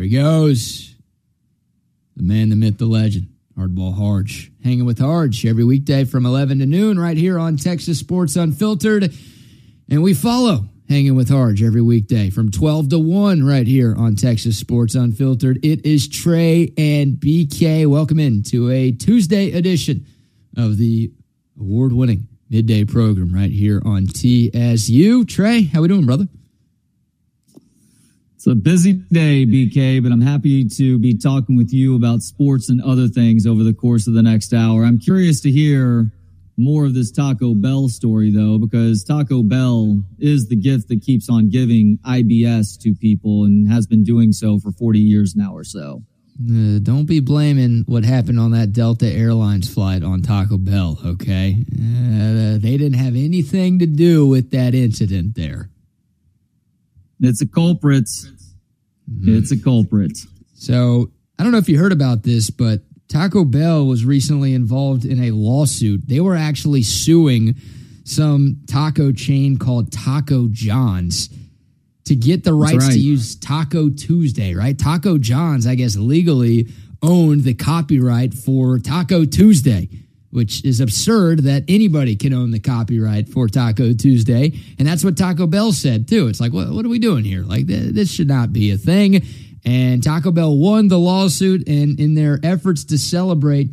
He goes. The man, the myth, the legend. Hardball Harge. Hanging with Harge every weekday from 11 to noon right here on Texas Sports Unfiltered. And we follow Hanging with Harge every weekday from 12 to 1 right here on Texas Sports Unfiltered. It is Trey and BK. Welcome in to a Tuesday edition of the award winning midday program right here on TSU. Trey, how we doing, brother? It's a busy day, BK, but I'm happy to be talking with you about sports and other things over the course of the next hour. I'm curious to hear more of this Taco Bell story, though, because Taco Bell is the gift that keeps on giving IBS to people and has been doing so for 40 years now or so. Uh, don't be blaming what happened on that Delta Airlines flight on Taco Bell, okay? Uh, they didn't have anything to do with that incident there. It's a culprit. Mm-hmm. It's a culprit. So I don't know if you heard about this, but Taco Bell was recently involved in a lawsuit. They were actually suing some taco chain called Taco John's to get the rights right. to use Taco Tuesday, right? Taco John's, I guess, legally owned the copyright for Taco Tuesday which is absurd that anybody can own the copyright for Taco Tuesday. And that's what Taco Bell said, too. It's like, what, what are we doing here? Like, th- this should not be a thing. And Taco Bell won the lawsuit, and in their efforts to celebrate,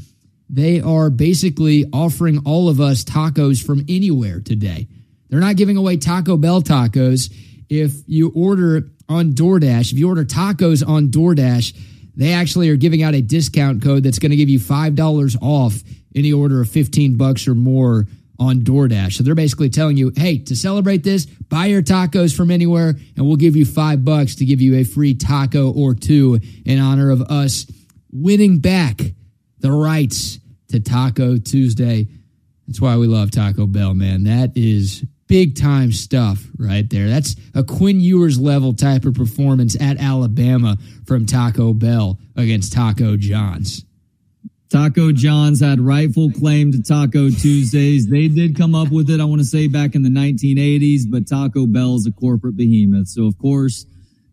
they are basically offering all of us tacos from anywhere today. They're not giving away Taco Bell tacos. If you order on DoorDash, if you order tacos on DoorDash, they actually are giving out a discount code that's going to give you $5 off any order of 15 bucks or more on DoorDash. So they're basically telling you, hey, to celebrate this, buy your tacos from anywhere and we'll give you five bucks to give you a free taco or two in honor of us winning back the rights to Taco Tuesday. That's why we love Taco Bell, man. That is big time stuff right there. That's a Quinn Ewers level type of performance at Alabama from Taco Bell against Taco John's. Taco John's had rightful claim to Taco Tuesdays. They did come up with it, I want to say, back in the 1980s, but Taco Bell's a corporate behemoth. So, of course,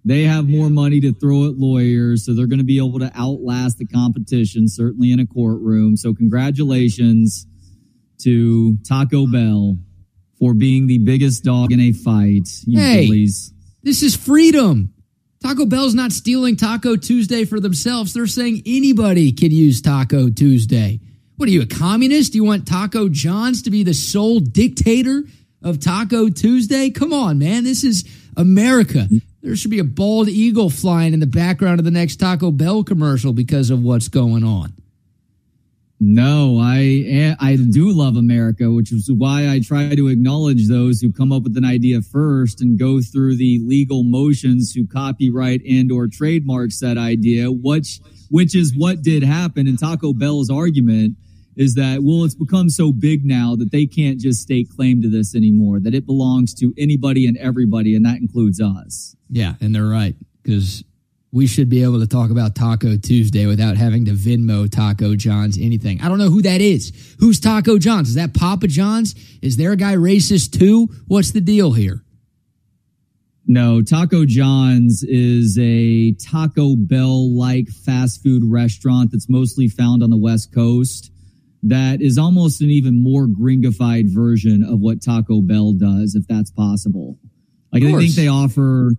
they have more money to throw at lawyers. So, they're going to be able to outlast the competition, certainly in a courtroom. So, congratulations to Taco Bell for being the biggest dog in a fight. You hey, bullies. this is freedom. Taco Bell's not stealing Taco Tuesday for themselves. They're saying anybody can use Taco Tuesday. What are you, a communist? Do you want Taco John's to be the sole dictator of Taco Tuesday? Come on, man. This is America. There should be a bald eagle flying in the background of the next Taco Bell commercial because of what's going on. No, I eh, I do love America, which is why I try to acknowledge those who come up with an idea first and go through the legal motions to copyright and or trademark that idea, which which is what did happen. And Taco Bell's argument is that well, it's become so big now that they can't just stake claim to this anymore; that it belongs to anybody and everybody, and that includes us. Yeah, and they're right because we should be able to talk about Taco Tuesday without having to Venmo Taco John's anything. I don't know who that is. Who's Taco John's? Is that Papa John's? Is there a guy racist too? What's the deal here? No, Taco John's is a Taco Bell like fast food restaurant that's mostly found on the West Coast. That is almost an even more gringified version of what Taco Bell does, if that's possible. Like, I think they offer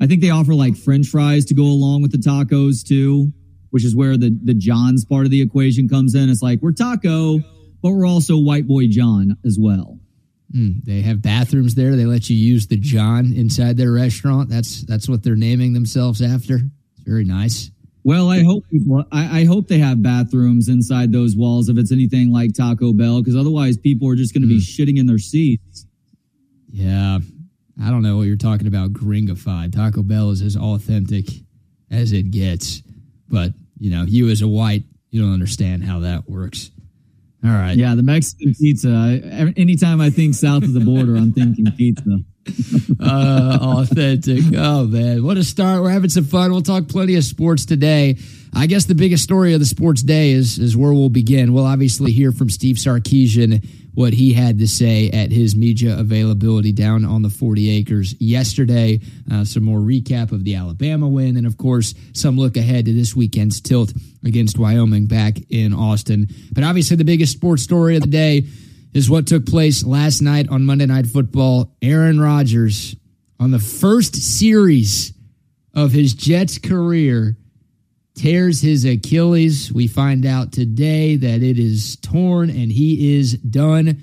I think they offer like French fries to go along with the tacos too, which is where the the John's part of the equation comes in. It's like we're taco, but we're also white boy John as well. Mm, they have bathrooms there. They let you use the John inside their restaurant. That's that's what they're naming themselves after. It's very nice. Well, I hope people, I, I hope they have bathrooms inside those walls if it's anything like Taco Bell, because otherwise people are just going to mm. be shitting in their seats. Yeah, I don't know what you're talking about, gringified. Taco Bell is as authentic as it gets. But, you know, you as a white, you don't understand how that works. All right. Yeah, the Mexican pizza. Anytime I think south of the border, I'm thinking pizza. uh, authentic. Oh man, what a start! We're having some fun. We'll talk plenty of sports today. I guess the biggest story of the sports day is is where we'll begin. We'll obviously hear from Steve Sarkisian what he had to say at his media availability down on the 40 acres yesterday. Uh, some more recap of the Alabama win, and of course, some look ahead to this weekend's tilt against Wyoming back in Austin. But obviously, the biggest sports story of the day is what took place last night on Monday Night Football. Aaron Rodgers, on the first series of his Jets career, tears his Achilles. We find out today that it is torn and he is done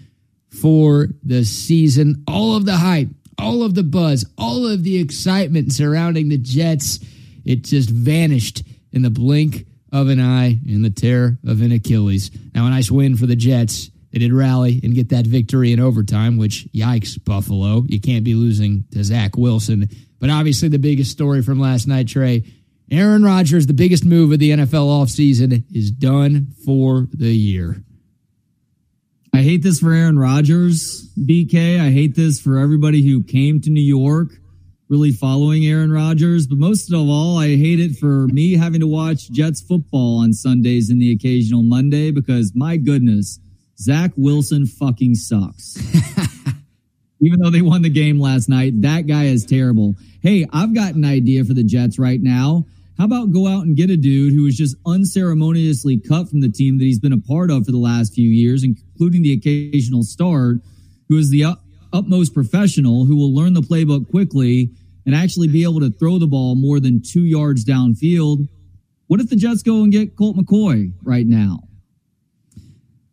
for the season. All of the hype, all of the buzz, all of the excitement surrounding the Jets, it just vanished in the blink of an eye in the tear of an Achilles. Now, a nice win for the Jets. They did rally and get that victory in overtime, which, yikes, Buffalo. You can't be losing to Zach Wilson. But obviously, the biggest story from last night, Trey, Aaron Rodgers, the biggest move of the NFL offseason, is done for the year. I hate this for Aaron Rodgers, BK. I hate this for everybody who came to New York really following Aaron Rodgers. But most of all, I hate it for me having to watch Jets football on Sundays and the occasional Monday because my goodness, Zach Wilson fucking sucks. Even though they won the game last night, that guy is terrible. Hey, I've got an idea for the Jets right now. How about go out and get a dude who was just unceremoniously cut from the team that he's been a part of for the last few years, including the occasional start, who is the up, utmost professional, who will learn the playbook quickly and actually be able to throw the ball more than two yards downfield. What if the Jets go and get Colt McCoy right now?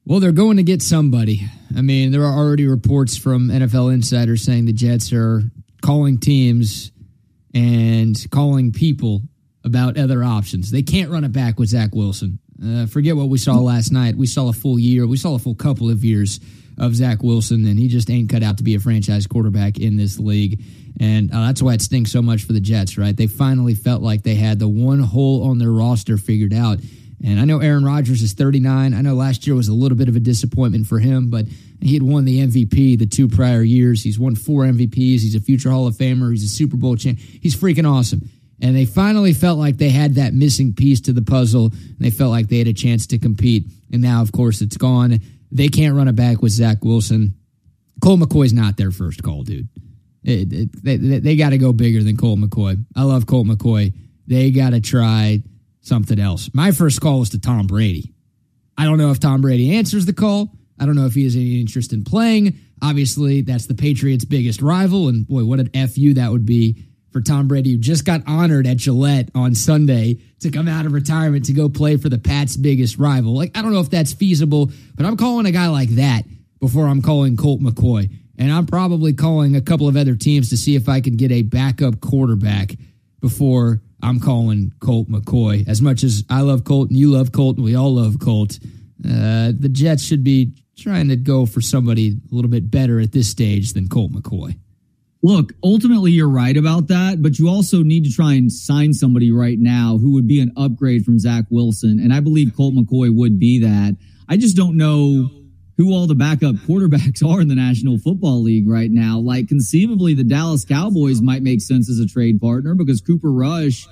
Well, they're going to get somebody. I mean, there are already reports from NFL insiders saying the Jets are calling teams and calling people about other options. They can't run it back with Zach Wilson. Uh, forget what we saw last night. We saw a full year. We saw a full couple of years of Zach Wilson, and he just ain't cut out to be a franchise quarterback in this league. And uh, that's why it stinks so much for the Jets, right? They finally felt like they had the one hole on their roster figured out. And I know Aaron Rodgers is 39. I know last year was a little bit of a disappointment for him, but he had won the MVP the two prior years. He's won four MVPs. He's a future Hall of Famer. He's a Super Bowl champ. He's freaking awesome. And they finally felt like they had that missing piece to the puzzle. And they felt like they had a chance to compete. And now, of course, it's gone. They can't run it back with Zach Wilson. Colt McCoy's not their first call, dude. It, it, they they got to go bigger than Colt McCoy. I love Colt McCoy. They got to try something else. My first call was to Tom Brady. I don't know if Tom Brady answers the call. I don't know if he has any interest in playing. Obviously, that's the Patriots' biggest rival. And boy, what an FU that would be for Tom Brady, who just got honored at Gillette on Sunday to come out of retirement to go play for the Pats' biggest rival. Like, I don't know if that's feasible, but I'm calling a guy like that before I'm calling Colt McCoy. And I'm probably calling a couple of other teams to see if I can get a backup quarterback before I'm calling Colt McCoy. As much as I love Colt and you love Colt and we all love Colt, uh, the Jets should be trying to go for somebody a little bit better at this stage than Colt McCoy. Look, ultimately, you're right about that, but you also need to try and sign somebody right now who would be an upgrade from Zach Wilson. And I believe Colt McCoy would be that. I just don't know who all the backup quarterbacks are in the National Football League right now. Like, conceivably, the Dallas Cowboys might make sense as a trade partner because Cooper Rush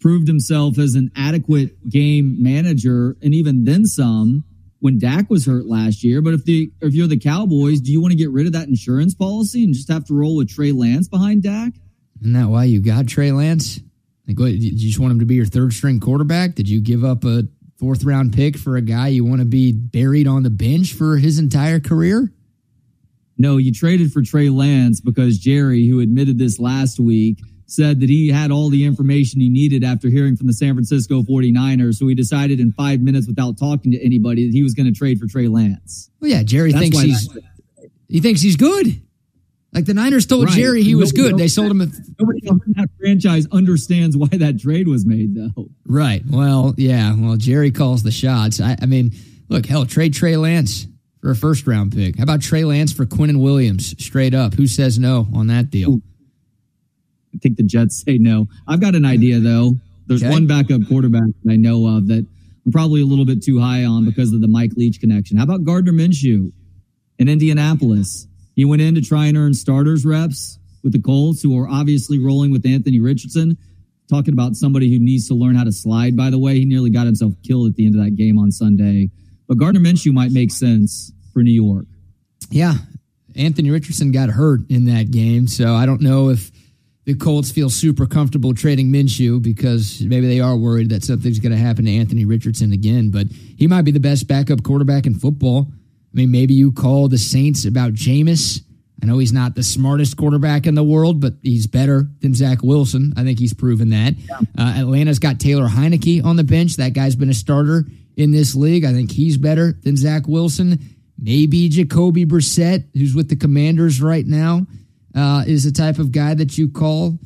proved himself as an adequate game manager and even then some when Dak was hurt last year. But if the if you're the Cowboys, do you want to get rid of that insurance policy and just have to roll with Trey Lance behind Dak? Isn't that why you got Trey Lance? Like, what, did you just want him to be your third string quarterback? Did you give up a fourth round pick for a guy you want to be buried on the bench for his entire career? No, you traded for Trey Lance because Jerry, who admitted this last week, said that he had all the information he needed after hearing from the San Francisco 49ers. So he decided in five minutes without talking to anybody that he was going to trade for Trey Lance. Well, yeah, Jerry That's thinks he's he thinks he's good. Like the Niners told right. Jerry he was good. They sold him. A nobody in that franchise understands why that trade was made, though. Right. Well, yeah. Well, Jerry calls the shots. I, I mean, look, hell, trade Trey Lance for a first round pick. How about Trey Lance for Quinn and Williams? Straight up, who says no on that deal? I think the Jets say no. I've got an idea though. There's okay. one backup quarterback that I know of that I'm probably a little bit too high on because of the Mike Leach connection. How about Gardner Minshew in Indianapolis? He went in to try and earn starters reps with the Colts, who are obviously rolling with Anthony Richardson. Talking about somebody who needs to learn how to slide, by the way. He nearly got himself killed at the end of that game on Sunday. But Gardner Minshew might make sense for New York. Yeah. Anthony Richardson got hurt in that game. So I don't know if the Colts feel super comfortable trading Minshew because maybe they are worried that something's going to happen to Anthony Richardson again. But he might be the best backup quarterback in football. I mean, maybe you call the Saints about Jameis. I know he's not the smartest quarterback in the world, but he's better than Zach Wilson. I think he's proven that. Yeah. Uh, Atlanta's got Taylor Heinicke on the bench. That guy's been a starter in this league. I think he's better than Zach Wilson. Maybe Jacoby Brissett, who's with the Commanders right now, uh, is the type of guy that you call.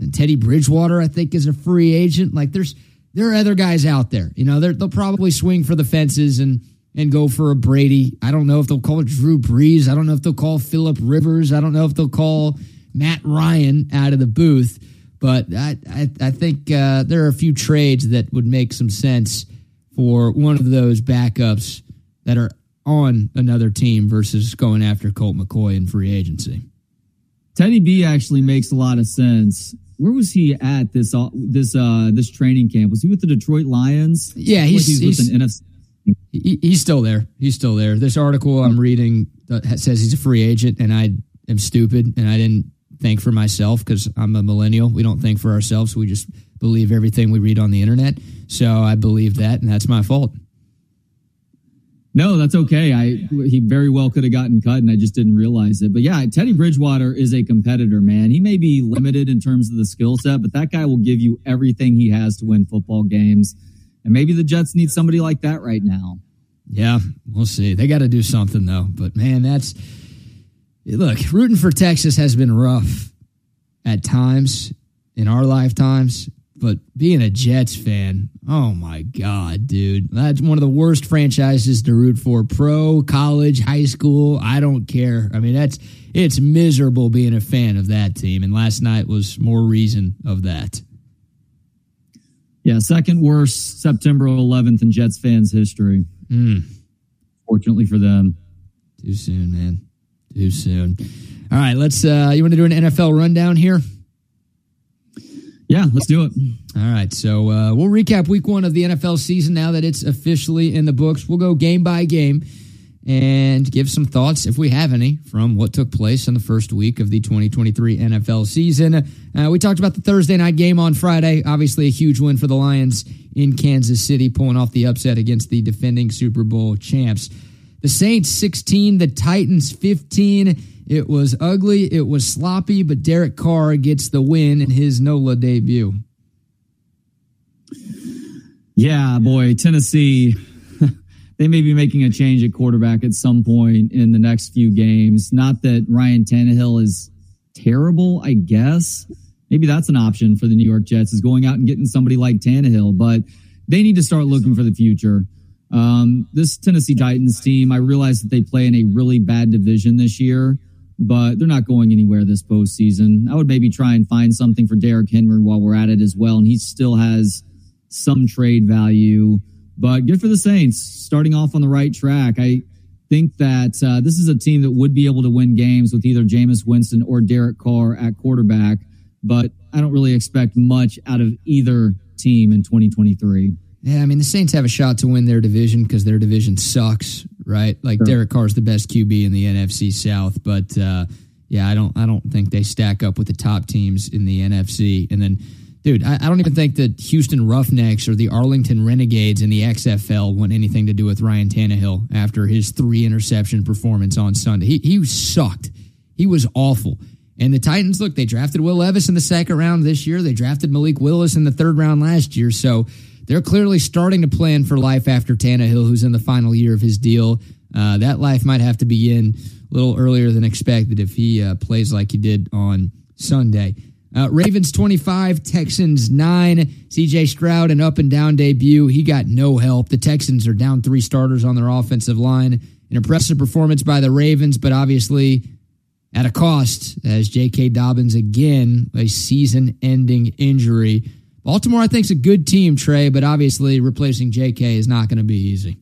And Teddy Bridgewater, I think, is a free agent. Like there's there are other guys out there. You know, they'll probably swing for the fences and and go for a Brady. I don't know if they'll call Drew Brees. I don't know if they'll call Philip Rivers. I don't know if they'll call Matt Ryan out of the booth. But I I, I think uh, there are a few trades that would make some sense for one of those backups that are on another team versus going after Colt McCoy in free agency. Teddy B actually makes a lot of sense. Where was he at this uh, this uh, this training camp? Was he with the Detroit Lions? Yeah, he's, he's, he's with an NFC. He, he's still there. He's still there. This article I'm reading says he's a free agent, and I am stupid, and I didn't think for myself because I'm a millennial. We don't think for ourselves. We just believe everything we read on the internet. So I believe that, and that's my fault. No, that's okay. I he very well could have gotten cut, and I just didn't realize it. But yeah, Teddy Bridgewater is a competitor, man. He may be limited in terms of the skill set, but that guy will give you everything he has to win football games. And maybe the Jets need somebody like that right now. Yeah, we'll see. They got to do something though. But man, that's look. Rooting for Texas has been rough at times in our lifetimes. But being a Jets fan, oh my God, dude. That's one of the worst franchises to root for. Pro, college, high school, I don't care. I mean, that's it's miserable being a fan of that team. And last night was more reason of that. Yeah, second worst September 11th in Jets fans' history. Mm. Fortunately for them. Too soon, man. Too soon. All right, let's. uh You want to do an NFL rundown here? Yeah, let's do it. All right. So uh, we'll recap week one of the NFL season now that it's officially in the books. We'll go game by game and give some thoughts, if we have any, from what took place in the first week of the 2023 NFL season. Uh, we talked about the Thursday night game on Friday. Obviously, a huge win for the Lions in Kansas City, pulling off the upset against the defending Super Bowl champs. The Saints 16, the Titans 15. It was ugly, it was sloppy, but Derek Carr gets the win in his NOLA debut. Yeah, boy, Tennessee, they may be making a change at quarterback at some point in the next few games. Not that Ryan Tannehill is terrible, I guess. Maybe that's an option for the New York Jets is going out and getting somebody like Tannehill, but they need to start looking for the future. Um, this Tennessee Titans team, I realize that they play in a really bad division this year but they're not going anywhere this postseason. I would maybe try and find something for Derrick Henry while we're at it as well. And he still has some trade value, but good for the Saints starting off on the right track. I think that uh, this is a team that would be able to win games with either Jameis Winston or Derek Carr at quarterback, but I don't really expect much out of either team in 2023. Yeah, I mean the Saints have a shot to win their division because their division sucks, right? Like sure. Derek Carr is the best QB in the NFC South, but uh, yeah, I don't I don't think they stack up with the top teams in the NFC. And then, dude, I, I don't even think that Houston Roughnecks or the Arlington Renegades in the XFL want anything to do with Ryan Tannehill after his three interception performance on Sunday. He he sucked. He was awful. And the Titans, look, they drafted Will Levis in the second round this year. They drafted Malik Willis in the third round last year. So they're clearly starting to plan for life after Tannehill, who's in the final year of his deal. Uh, that life might have to begin a little earlier than expected if he uh, plays like he did on Sunday. Uh, Ravens 25, Texans 9. CJ Stroud, an up and down debut. He got no help. The Texans are down three starters on their offensive line. An impressive performance by the Ravens, but obviously at a cost as J.K. Dobbins again, a season ending injury. Baltimore, I think, is a good team, Trey, but obviously replacing J.K. is not going to be easy.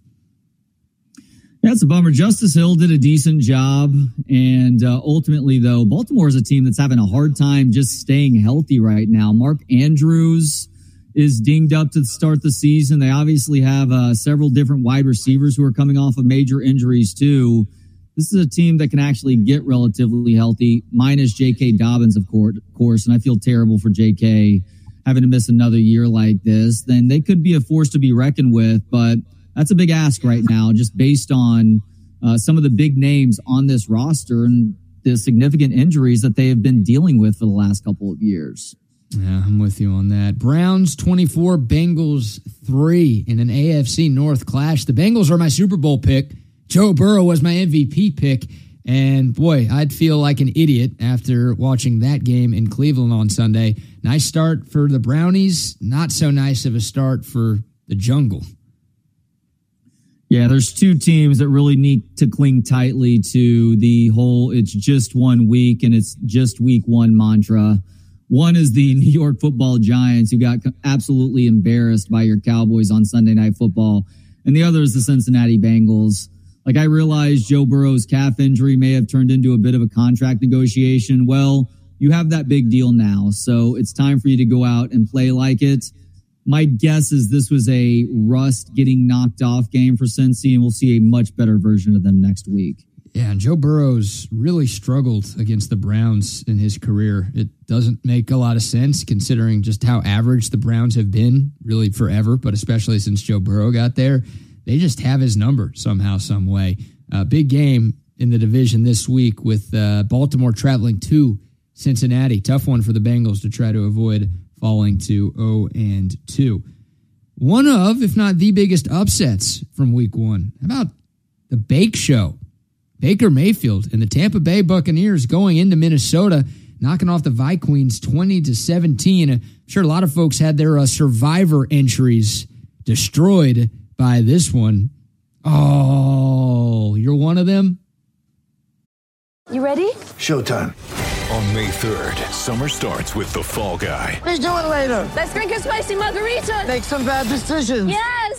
That's a bummer. Justice Hill did a decent job. And uh, ultimately, though, Baltimore is a team that's having a hard time just staying healthy right now. Mark Andrews is dinged up to start the season. They obviously have uh, several different wide receivers who are coming off of major injuries, too. This is a team that can actually get relatively healthy, minus J.K. Dobbins, of course. And I feel terrible for J.K. having to miss another year like this. Then they could be a force to be reckoned with. But that's a big ask right now, just based on uh, some of the big names on this roster and the significant injuries that they have been dealing with for the last couple of years. Yeah, I'm with you on that. Browns 24, Bengals 3 in an AFC North clash. The Bengals are my Super Bowl pick. Joe Burrow was my MVP pick. And boy, I'd feel like an idiot after watching that game in Cleveland on Sunday. Nice start for the Brownies, not so nice of a start for the Jungle. Yeah, there's two teams that really need to cling tightly to the whole it's just one week and it's just week one mantra. One is the New York football giants who got absolutely embarrassed by your Cowboys on Sunday night football. And the other is the Cincinnati Bengals. Like I realized Joe Burrow's calf injury may have turned into a bit of a contract negotiation. Well, you have that big deal now. So it's time for you to go out and play like it my guess is this was a rust getting knocked off game for Cincy, and we'll see a much better version of them next week. Yeah, and Joe Burrow's really struggled against the Browns in his career. It doesn't make a lot of sense considering just how average the Browns have been really forever, but especially since Joe Burrow got there. They just have his number somehow, some way. Uh, big game in the division this week with uh, Baltimore traveling to Cincinnati. Tough one for the Bengals to try to avoid falling to 0 and 2. One of, if not the biggest upsets from week one. How about the Bake Show? Baker Mayfield and the Tampa Bay Buccaneers going into Minnesota, knocking off the Vikings 20 to 17. I'm sure a lot of folks had their uh, survivor entries destroyed by this one. Oh, you're one of them? You ready? Showtime. On May 3rd, summer starts with The Fall Guy. Let's do it later. Let's drink a spicy margarita. Make some bad decisions. Yes.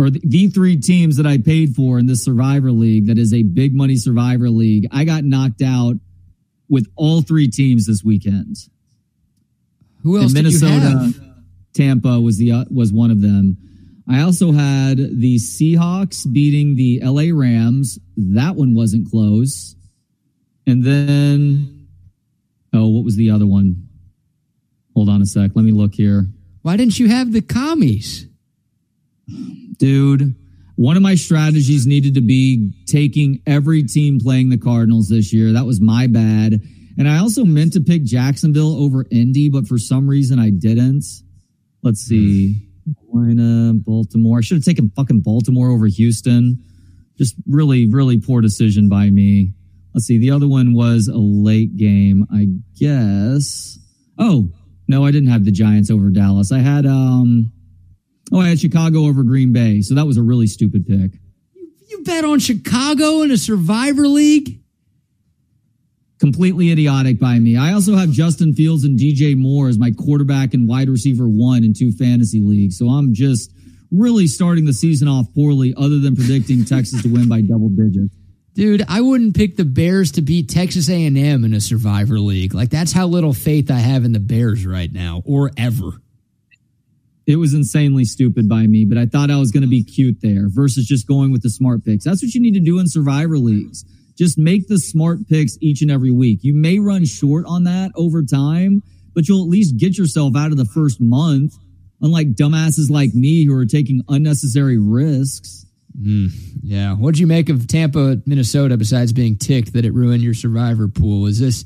or the, the, three teams that I paid for in this Survivor League. That is a big money Survivor League. I got knocked out with all three teams this weekend. Who else? Minnesota, Tampa was the uh, was one of them. I also had the Seahawks beating the LA Rams. That one wasn't close. And then, oh, what was the other one? Hold on a sec. Let me look here. Why didn't you have the commies? Dude, one of my strategies needed to be taking every team playing the Cardinals this year. That was my bad. And I also meant to pick Jacksonville over Indy, but for some reason I didn't. Let's see. Carolina, Baltimore. I should have taken fucking Baltimore over Houston. Just really, really poor decision by me. Let's see. The other one was a late game, I guess. Oh, no, I didn't have the Giants over Dallas. I had um oh, I had Chicago over Green Bay. So that was a really stupid pick. You bet on Chicago in a Survivor League? Completely idiotic by me. I also have Justin Fields and DJ Moore as my quarterback and wide receiver one in two fantasy leagues. So I'm just really starting the season off poorly, other than predicting Texas to win by double digits. Dude, I wouldn't pick the Bears to beat Texas A&M in a Survivor League. Like that's how little faith I have in the Bears right now or ever. It was insanely stupid by me, but I thought I was going to be cute there versus just going with the smart picks. That's what you need to do in Survivor Leagues. Just make the smart picks each and every week. You may run short on that over time, but you'll at least get yourself out of the first month, unlike dumbasses like me who are taking unnecessary risks. Mm, yeah. What'd you make of Tampa, Minnesota, besides being ticked that it ruined your survivor pool? Is this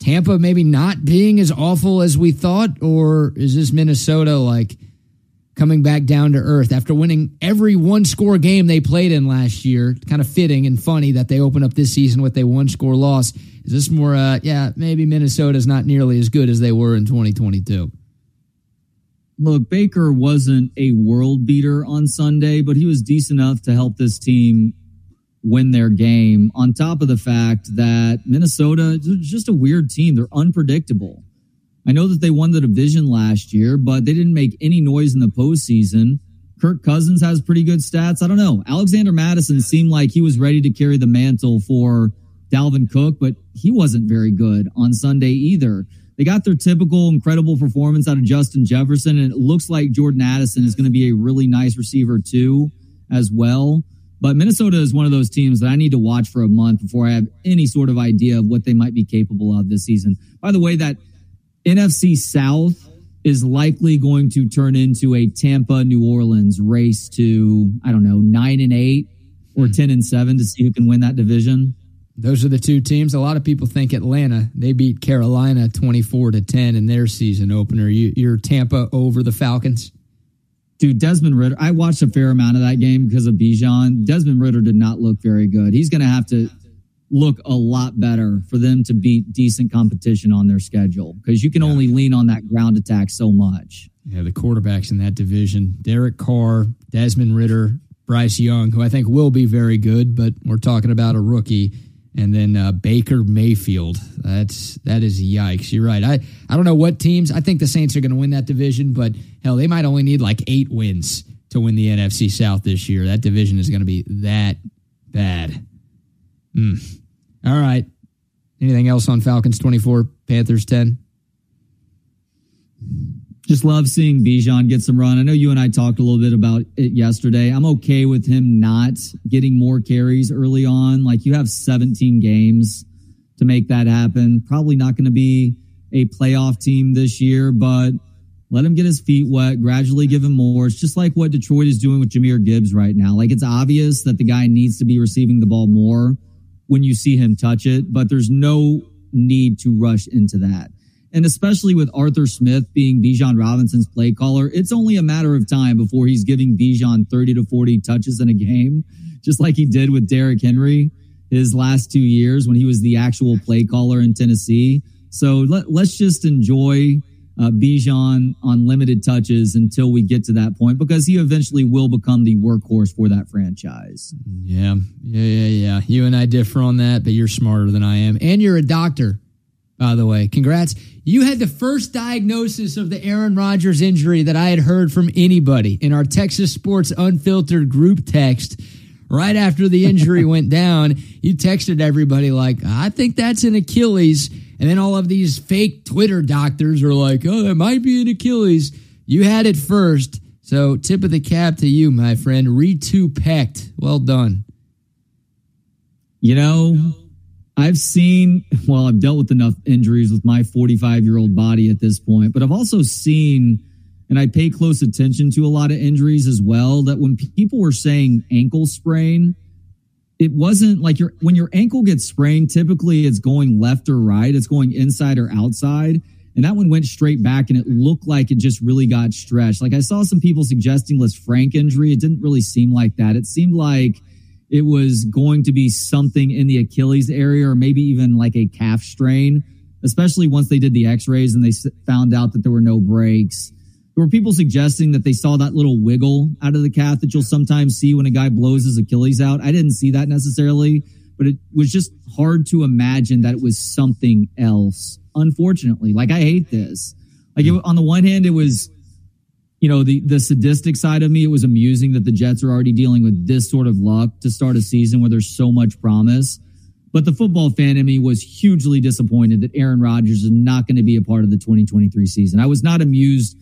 Tampa maybe not being as awful as we thought, or is this Minnesota like coming back down to earth after winning every one score game they played in last year. Kind of fitting and funny that they open up this season with a one score loss. Is this more, uh, yeah, maybe Minnesota's not nearly as good as they were in 2022? Look, Baker wasn't a world beater on Sunday, but he was decent enough to help this team win their game. On top of the fact that Minnesota is just a weird team. They're unpredictable. I know that they won the division last year, but they didn't make any noise in the postseason. Kirk Cousins has pretty good stats. I don't know. Alexander Mattison seemed like he was ready to carry the mantle for Dalvin Cook, but he wasn't very good on Sunday either. They got their typical incredible performance out of Justin Jefferson, and it looks like Jordan Addison is going to be a really nice receiver too, as well. But Minnesota is one of those teams that I need to watch for a month before I have any sort of idea of what they might be capable of this season. By the way, that NFC South is likely going to turn into a Tampa New Orleans race to, I don't know, nine and eight or hmm. 10 and seven to see who can win that division. Those are the two teams. A lot of people think Atlanta. They beat Carolina 24 to 10 in their season opener. You, you're Tampa over the Falcons? Dude, Desmond Ridder. I watched a fair amount of that game because of Bijan. Desmond Ridder did not look very good. He's going to have to look a lot better for them to beat decent competition on their schedule because you can yeah. only lean on that ground attack so much. Yeah, the quarterbacks in that division Derek Carr, Desmond Ridder, Bryce Young, who I think will be very good, but we're talking about a rookie. And then uh, Baker Mayfield. That's that is yikes. You're right. I, I don't know what teams. I think the Saints are going to win that division, but hell, they might only need like eight wins to win the NFC South this year. That division is going to be that bad. Mm. All right. Anything else on Falcons 24, Panthers 10? Just love seeing Bijan get some run. I know you and I talked a little bit about it yesterday. I'm okay with him not getting more carries early on. Like you have 17 games to make that happen. Probably not going to be a playoff team this year, but let him get his feet wet, gradually give him more. It's just like what Detroit is doing with Jahmyr Gibbs right now. Like it's obvious that the guy needs to be receiving the ball more when you see him touch it, but there's no need to rush into that. And especially with Arthur Smith being Bijan Robinson's play caller, it's only a matter of time before he's giving Bijan 30 to 40 touches in a game, just like he did with Derrick Henry his last two years when he was the actual play caller in Tennessee. So let, us just enjoy uh, Bijan on limited touches until we get to that point because he eventually will become the workhorse for that franchise. Yeah, yeah, yeah, yeah. You and I differ on that, but you're smarter than I am. And you're a doctor, by the way. Congrats. You had the first diagnosis of the Aaron Rodgers injury that I had heard from anybody in our Texas Sports Unfiltered group text. Right after the injury went down, you texted everybody, like, I think that's an Achilles. And then all of these fake Twitter doctors are like, oh, it might be an Achilles. You had it first. So tip of the cap to you, my friend. Retupect. Well done. You know, I've seen, well, I've dealt with enough injuries with my 45 year old body at this point, but I've also seen, and I pay close attention to a lot of injuries as well, that when people were saying ankle sprain, it wasn't like your when your ankle gets sprained, typically it's going left or right, it's going inside or outside. And that one went straight back and it looked like it just really got stretched. Like I saw some people suggesting Lisfranc injury. It didn't really seem like that. It seemed like it was going to be something in the Achilles area or maybe even like a calf strain, especially once they did the x rays and they found out that there were no breaks. Were people suggesting that they saw that little wiggle out of the calf that you'll sometimes see when a guy blows his Achilles out. I didn't see that necessarily, but it was just hard to imagine that it was something else. Unfortunately, like I hate this. Like it, on the one hand, it was, you know, the the sadistic side of me. It was amusing that the Jets are already dealing with this sort of luck to start a season where there's so much promise. But the football fan in me was hugely disappointed that Aaron Rodgers is not going to be a part of the 2023 season. I was not amused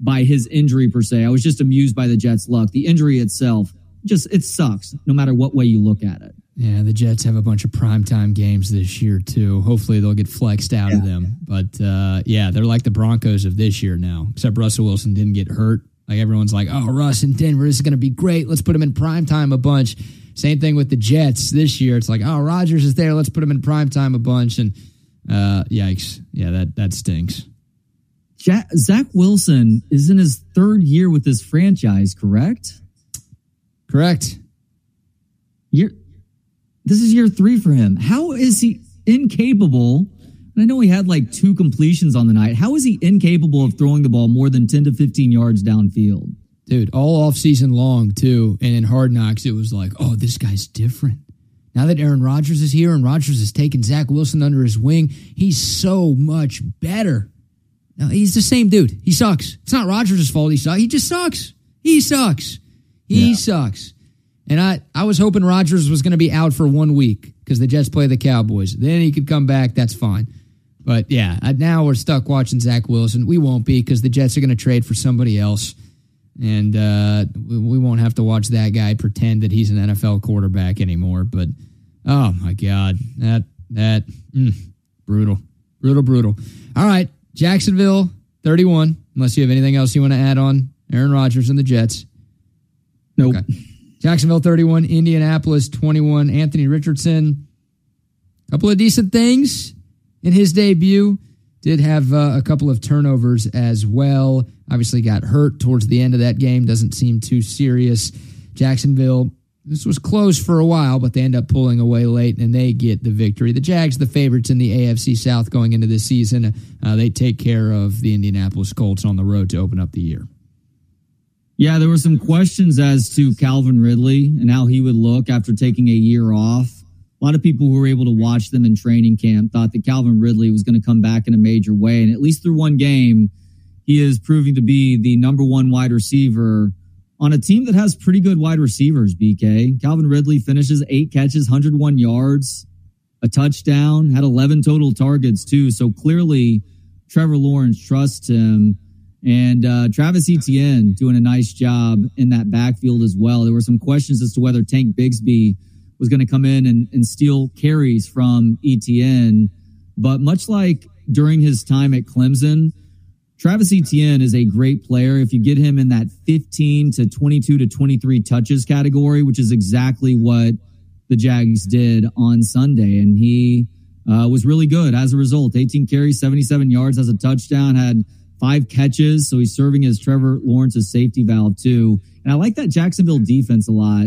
by his injury per se. I was just amused by the Jets' luck. The injury itself, just it sucks no matter what way you look at it. Yeah, the Jets have a bunch of primetime games this year too. Hopefully they'll get flexed out yeah. of them. But uh, yeah, they're like the Broncos of this year now. Except Russell Wilson didn't get hurt. Like everyone's like, "Oh, Russ in Denver this is going to be great. Let's put him in primetime a bunch." Same thing with the Jets this year. It's like, "Oh, Rodgers is there. Let's put him in primetime a bunch." And uh, yikes, yeah, that that stinks. Ja- Zach Wilson is in his third year with this franchise, correct? Correct. Year, this is year three for him. How is he incapable? And I know he had like two completions on the night. How is he incapable of throwing the ball more than 10 to 15 yards downfield? Dude, all off season long too, and in Hard Knocks, it was like, oh, this guy's different. Now that Aaron Rodgers is here and Rodgers has taken Zach Wilson under his wing, he's so much better. Now he's the same dude. He sucks. It's not Rodgers' fault. He sucks. He just sucks. He sucks. He Yeah. sucks. And I, I was hoping Rodgers was going to be out for one week because the Jets play the Cowboys. Then he could come back. That's fine. But yeah, now we're stuck watching Zach Wilson. We won't be because the Jets are going to trade for somebody else and uh, we, we won't have to watch that guy pretend that he's an NFL quarterback anymore. But oh my god, that that mm, brutal, brutal, brutal. All right, Jacksonville thirty-one. Unless you have anything else you want to add on Aaron Rodgers and the Jets. Nope. Okay. Jacksonville 31, Indianapolis 21. Anthony Richardson, a couple of decent things in his debut. Did have uh, a couple of turnovers as well. Obviously, got hurt towards the end of that game. Doesn't seem too serious. Jacksonville, this was close for a while, but they end up pulling away late and they get the victory. The Jags, the favorites in the AFC South going into this season, uh, they take care of the Indianapolis Colts on the road to open up the year. Yeah, there were some questions as to Calvin Ridley and how he would look after taking a year off. A lot of people who were able to watch them in training camp thought that Calvin Ridley was going to come back in a major way. And at least through one game, he is proving to be the number one wide receiver on a team that has pretty good wide receivers, BK. Calvin Ridley finishes eight catches, 101 yards, a touchdown, had 11 total targets too. So clearly Trevor Lawrence trusts him. And uh, Travis Etienne doing a nice job in that backfield as well. There were some questions as to whether Tank Bigsby was going to come in and, and steal carries from Etienne. But much like during his time at Clemson, Travis Etienne is a great player. If you get him in that 15 to 22 to 23 touches category, which is exactly what the Jags did on Sunday. And he uh, was really good as a result. 18 carries, 77 yards, has a touchdown, had five catches. So he's serving as Trevor Lawrence's safety valve, too. And I like that Jacksonville defense a lot.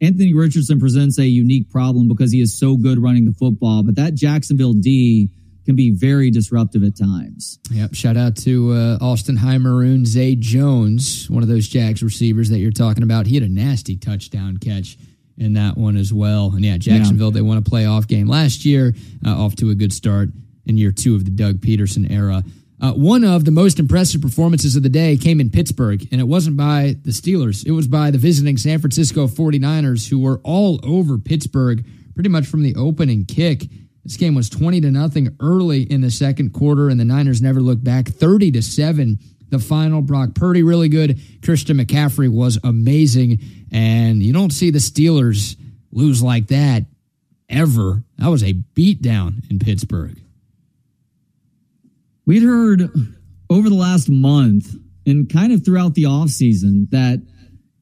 Anthony Richardson presents a unique problem because he is so good running the football, but that Jacksonville D can be very disruptive at times. Yep. Shout out to uh, Austin High Maroon, Zay Jones, one of those Jags receivers that you're talking about. He had a nasty touchdown catch in that one as well. And yeah, Jacksonville, they won a playoff game last year, uh, off to a good start in year two of the Doug Pederson era. Uh, one of the most impressive performances of the day came in Pittsburgh, and it wasn't by the Steelers. It was by the visiting San Francisco 49ers, who were all over Pittsburgh pretty much from the opening kick. This game was 20 to nothing early in the second quarter, and the Niners never looked back. 30 to 7, the final. Brock Purdy, really good. Christian McCaffrey was amazing. And you don't see the Steelers lose like that ever. That was a beatdown in Pittsburgh. We'd heard over the last month and kind of throughout the offseason that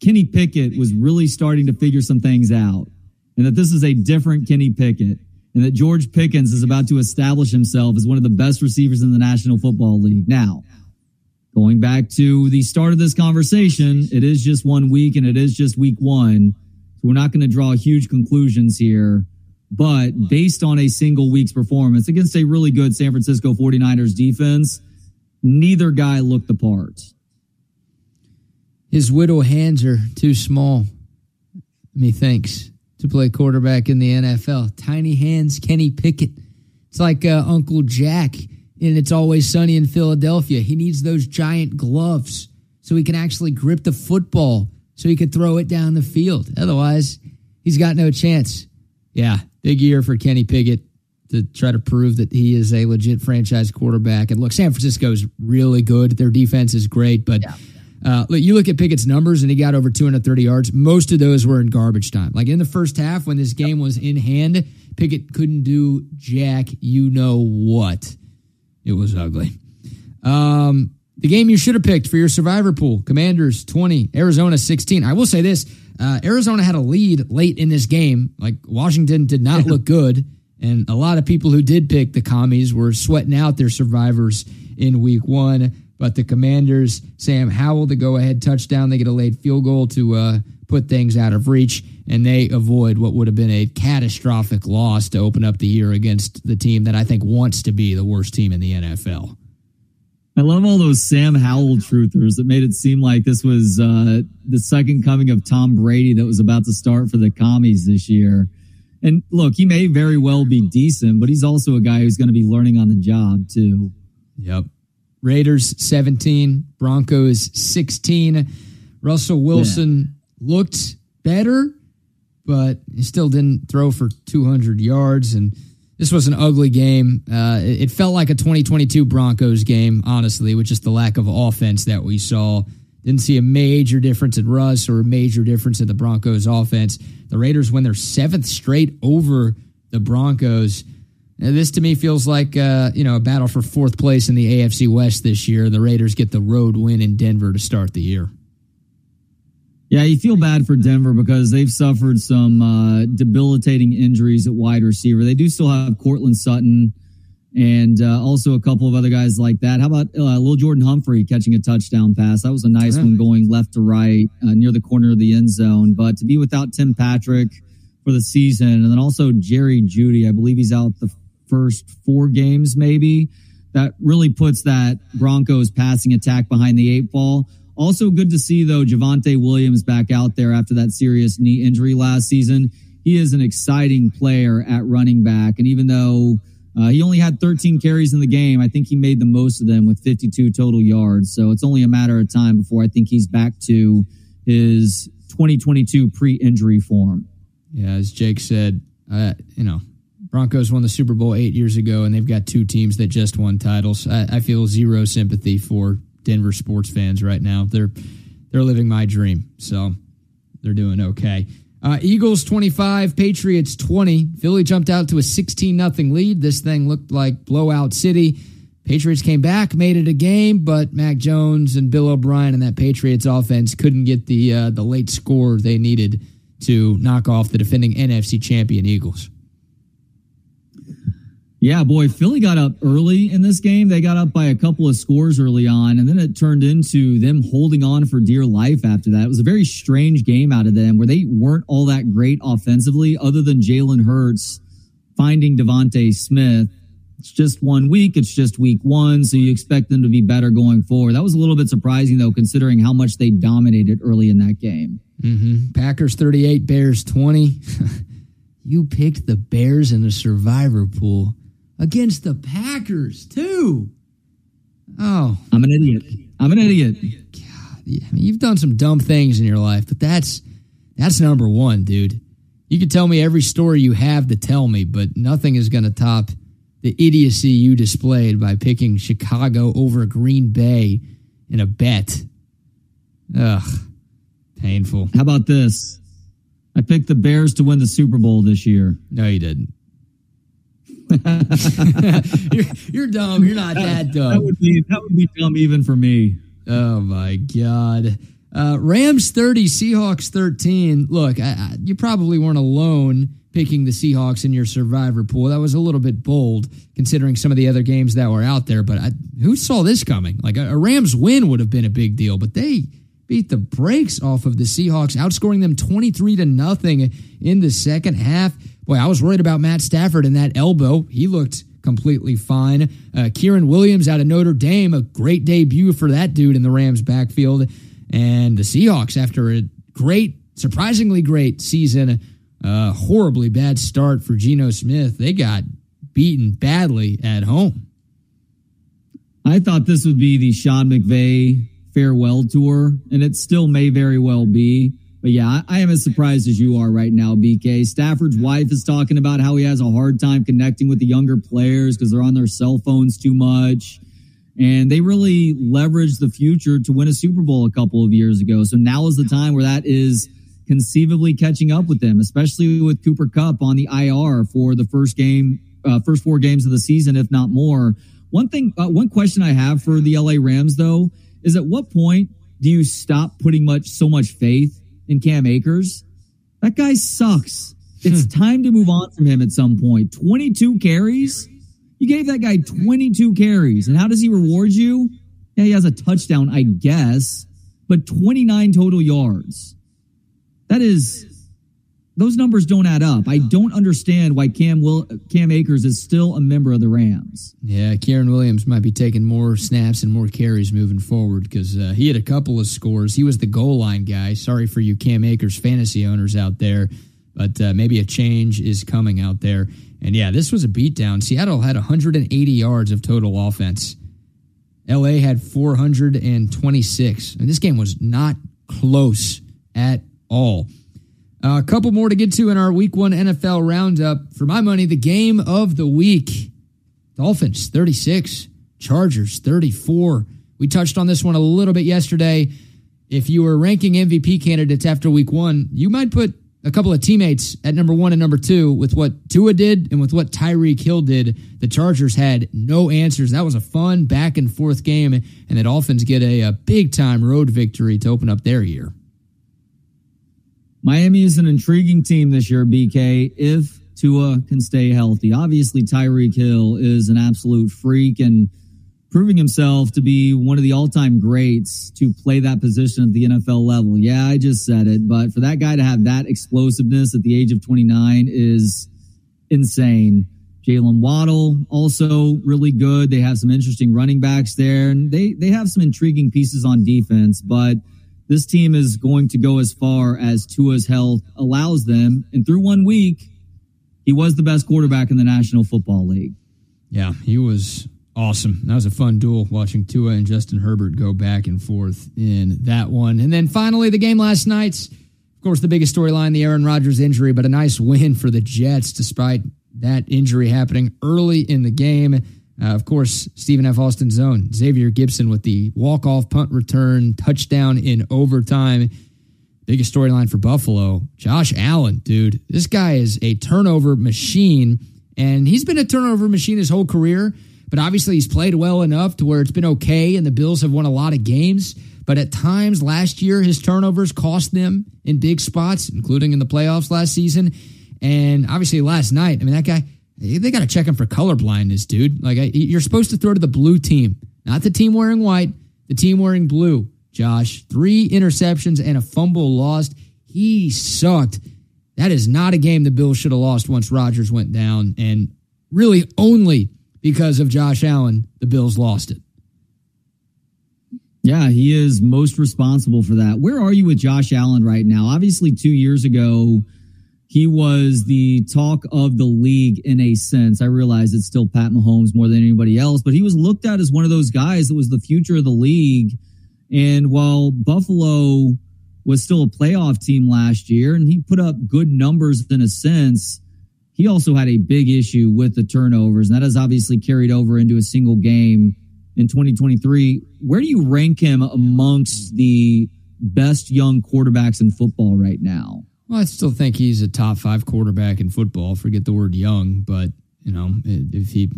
Kenny Pickett was really starting to figure some things out and that this is a different Kenny Pickett and that George Pickens is about to establish himself as one of the best receivers in the National Football League. Now, going back to the start of this conversation, it is just one week and it is just week one. So we're not going to draw huge conclusions here. But based on a single week's performance against a really good San Francisco 49ers defense, neither guy looked the part. His widow hands are too small, methinks, to play quarterback in the NFL. Tiny hands, Kenny Pickett. It's like uh, Uncle Jack and It's Always Sunny in Philadelphia. He needs those giant gloves so he can actually grip the football so he could throw it down the field. Otherwise, he's got no chance. Yeah, big year for Kenny Pickett to try to prove that he is a legit franchise quarterback. And look, San Francisco's really good. Their defense is great, but uh, look, you look at Pickett's numbers, and he got over 230 yards. Most of those were in garbage time. Like in the first half, when this game was in hand, Pickett couldn't do jack. You know what? It was ugly. Um, the game you should have picked for your survivor pool: Commanders 20, Arizona 16. I will say this: uh, Arizona had a lead late in this game. Like Washington did not look good, and a lot of people who did pick the commies were sweating out their survivors in Week One. But the Commanders, Sam Howell, the go ahead touchdown. They get a late field goal to uh, put things out of reach, and they avoid what would have been a catastrophic loss to open up the year against the team that I think wants to be the worst team in the NFL. I love all those Sam Howell truthers that made it seem like this was uh, the second coming of Tom Brady that was about to start for the commies this year. And look, he may very well be decent, but he's also a guy who's going to be learning on the job too. Yep. Raiders 17, Broncos 16. Russell Wilson yeah. looked better, but he still didn't throw for 200 yards. And this was an ugly game. Uh, it felt like a 2022 Broncos game, honestly, with just the lack of offense that we saw. Didn't see a major difference in Russ or a major difference in the Broncos offense. The Raiders win their seventh straight over the Broncos. Now, this to me feels like uh, you know a battle for fourth place in the AFC West this year. The Raiders get the road win in Denver to start the year. Yeah, you feel bad for Denver because they've suffered some uh, debilitating injuries at wide receiver. They do still have Courtland Sutton and uh, also a couple of other guys like that. How about uh, Lil Jordan Humphrey catching a touchdown pass? That was a nice one going left to right uh, near the corner of the end zone. But to be without Tim Patrick for the season, and then also Jerry Jeudy, I believe he's out the first four games, maybe. That really puts that Broncos passing attack behind the eight ball. Also, good to see though Javonte Williams back out there after that serious knee injury last season. He is an exciting player at running back, and even though uh, he only had 13 carries in the game, I think he made the most of them with 52 total yards. So it's only a matter of time before I think he's back to his 2022 pre-injury form. Yeah, as Jake said, uh, you know, Broncos won the Super Bowl eight years ago, and they've got two teams that just won titles. I, I feel zero sympathy for Denver sports fans right now. They're they're living my dream, so they're doing okay. Uh, Eagles 25, Patriots 20. Philly jumped out to a 16 nothing lead. This thing looked like blowout city. Patriots came back, made it a game, but Mac Jones and Bill O'Brien and that Patriots offense couldn't get the uh, the late score they needed to knock off the defending NFC champion Eagles. Yeah, boy, Philly got up early in this game. They got up by a couple of scores early on, and then it turned into them holding on for dear life after that. It was a very strange game out of them where they weren't all that great offensively, other than Jalen Hurts finding DeVonta Smith. It's just one week. It's just week one. So you expect them to be better going forward. That was a little bit surprising, though, considering how much they dominated early in that game. Mm-hmm. Packers 38, Bears 20. you picked the Bears in the survivor pool against the Packers too. Oh, I'm an idiot. I'm an idiot. God, I mean, you've done some dumb things in your life, but that's that's number one, dude. You can tell me every story you have to tell me, but nothing is going to top the idiocy you displayed by picking Chicago over Green Bay in a bet. Ugh, painful. How about this? I picked the Bears to win the Super Bowl this year. No, you didn't. you're, you're dumb. You're not that dumb. That would be that would be dumb even for me. Oh my god. Uh, Rams 30, Seahawks 13. Look, I, I, you probably weren't alone picking the Seahawks in your survivor pool. That was a little bit bold considering some of the other games that were out there. But I, who saw this coming? Like a, a Rams win would have been a big deal, but they beat the brakes off of the Seahawks, outscoring them 23 to nothing in the second half. Boy, I was worried about Matt Stafford and that elbow. He looked completely fine. Uh, Kyren Williams out of Notre Dame, a great debut for that dude in the Rams backfield. And the Seahawks, after a great, surprisingly great season, a horribly bad start for Geno Smith, they got beaten badly at home. I thought this would be the Sean McVay farewell tour, and it still may very well be. But yeah, I am as surprised as you are right now, BK. Stafford's wife is talking about how he has a hard time connecting with the younger players because they're on their cell phones too much. And they really leveraged the future to win a Super Bowl a couple of years ago. So now is the time where that is conceivably catching up with them, especially with Cooper Kupp on the IR for the first game, uh, first four games of the season, if not more. One thing, uh, one question I have for the LA Rams though is at what point do you stop putting much so much faith in Cam Akers. That guy sucks. It's hmm. time to move on from him at some point. 22 carries? You gave that guy 22 carries. And how does he reward you? Yeah, he has a touchdown, I guess, but 29 total yards. That is, those numbers don't add up. I don't understand why Cam Will, Cam Akers is still a member of the Rams. Yeah, Kyren Williams might be taking more snaps and more carries moving forward because uh, he had a couple of scores. He was the goal line guy. Sorry for you Cam Akers fantasy owners out there, but uh, maybe a change is coming out there. And yeah, this was a beatdown. Seattle had 180 yards of total offense. LA had 426. And this game was not close at all. A couple more to get to in our week one NFL roundup. For my money, the game of the week Dolphins 36, Chargers 34. We touched on this one a little bit yesterday. If you were ranking MVP candidates after week one, you might put a couple of teammates at number one and number two with what Tua did and with what Tyreek Hill did. The Chargers had no answers. That was a fun back and forth game, and the Dolphins get a, a big time road victory to open up their year. Miami is an intriguing team this year, BK, if Tua can stay healthy. Obviously, Tyreek Hill is an absolute freak and proving himself to be one of the all time greats to play that position at the NFL level. Yeah, I just said it, but for that guy to have that explosiveness at the age of 29 is insane. Jaylen Waddle also really good. They have some interesting running backs there, and they they have some intriguing pieces on defense, but this team is going to go as far as Tua's health allows them. And through one week, he was the best quarterback in the National Football League. Yeah, he was awesome. That was a fun duel watching Tua and Justin Herbert go back and forth in that one. And then finally, the game last night. Of course, the biggest storyline, the Aaron Rodgers injury, but a nice win for the Jets despite that injury happening early in the game. Uh, of course, Stephen F. Austin's own Xavier Gipson with the walk-off punt return touchdown in overtime. Biggest storyline for Buffalo, Josh Allen, dude. This guy is a turnover machine, and he's been a turnover machine his whole career. But obviously, he's played well enough to where it's been okay, and the Bills have won a lot of games. But at times last year, his turnovers cost them in big spots, including in the playoffs last season. And obviously, last night, I mean, that guy they got to check him for color blindness, dude. Like you're supposed to throw to the blue team, not the team wearing white, the team wearing blue. Josh, three interceptions and a fumble lost. He sucked. That is not a game the Bills should have lost once Rodgers went down, and really only because of Josh Allen, the Bills lost it. Yeah, he is most responsible for that. Where are you with Josh Allen right now? Obviously, two years ago he was the talk of the league in a sense. I realize it's still Pat Mahomes more than anybody else, but he was looked at as one of those guys that was the future of the league. And while Buffalo was still a playoff team last year and he put up good numbers in a sense, he also had a big issue with the turnovers. And that has obviously carried over into a single game in 2023. Where do you rank him amongst the best young quarterbacks in football right now? Well, I still think he's a top five quarterback in football. Forget the word young, but you know, if he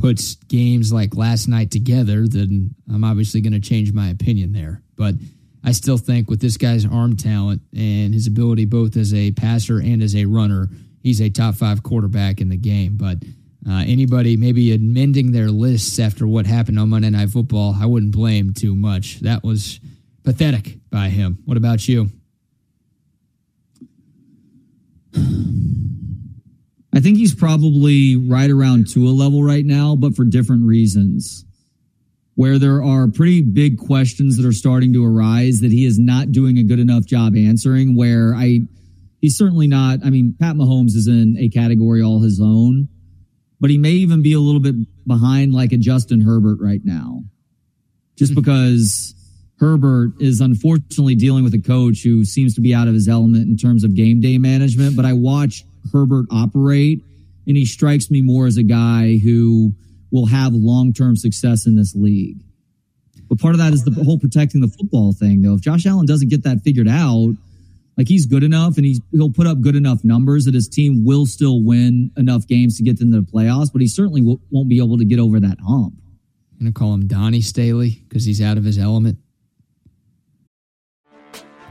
puts games like last night together, then I'm obviously going to change my opinion there. But I still think with this guy's arm talent and his ability both as a passer and as a runner, he's a top five quarterback in the game. But uh, anybody maybe amending their lists after what happened on Monday Night Football, I wouldn't blame too much. That was pathetic by him. What about you? I think he's probably right around Tua level right now, but for different reasons. Where there are pretty big questions that are starting to arise that he is not doing a good enough job answering. Where I, he's certainly not. I mean, Pat Mahomes is in a category all his own, but he may even be a little bit behind like a Justin Herbert right now, just mm-hmm. because Herbert is unfortunately dealing with a coach who seems to be out of his element in terms of game day management. But I watch Herbert operate, and he strikes me more as a guy who will have long term success in this league. But part of that is the whole protecting the football thing, though. If Josh Allen doesn't get that figured out, like he's good enough and he's, he'll put up good enough numbers that his team will still win enough games to get into the playoffs, but he certainly w- won't be able to get over that hump. I'm going to call him Donnie Staley because he's out of his element.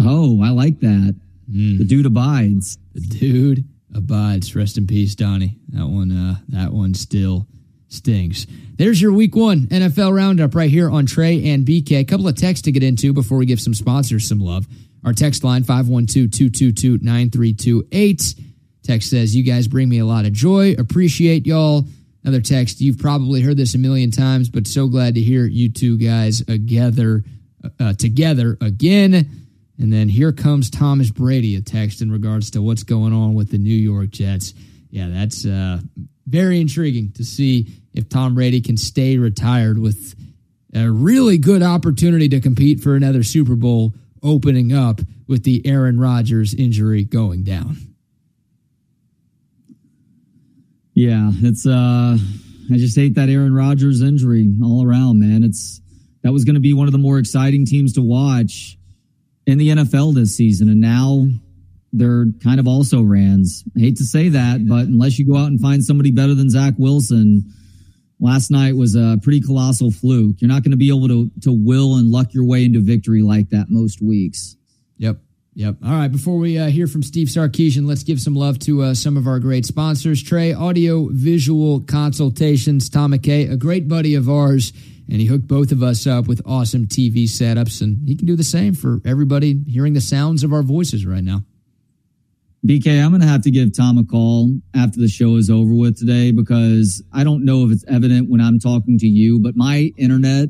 Oh, I like that. The dude abides. The dude abides. Rest in peace, Donnie. That one, uh, that one still stings. There's your week one NFL roundup right here on Trey and BK. A couple of texts to get into before we give some sponsors some love. Our text line 512-222-9328. Text says, You guys bring me a lot of joy. Appreciate y'all. Another text, you've probably heard this a million times, but so glad to hear you two guys together uh, together again. And then here comes Thomas Brady, a text in regards to what's going on with the New York Jets. Yeah, that's uh, very intriguing to see if Tom Brady can stay retired with a really good opportunity to compete for another Super Bowl opening up with the Aaron Rodgers injury going down. Yeah, it's uh I just hate that Aaron Rodgers injury all around, man. It's that was going to be one of the more exciting teams to watch in the NFL this season and now they're kind of also rans. I hate to say that, but unless you go out and find somebody better than Zach Wilson, last night was a pretty colossal fluke. You're not going to be able to to will and luck your way into victory like that most weeks. Yep. Yep. All right. Before we uh, hear from Steve Sarkisian, let's give some love to uh, some of our great sponsors. Trey Audio Visual Consultations. Tom McKay, a great buddy of ours, and he hooked both of us up with awesome TV setups, and he can do the same for everybody hearing the sounds of our voices right now. BK, I'm going to have to give Tom a call after the show is over with today because I don't know if it's evident when I'm talking to you, but my internet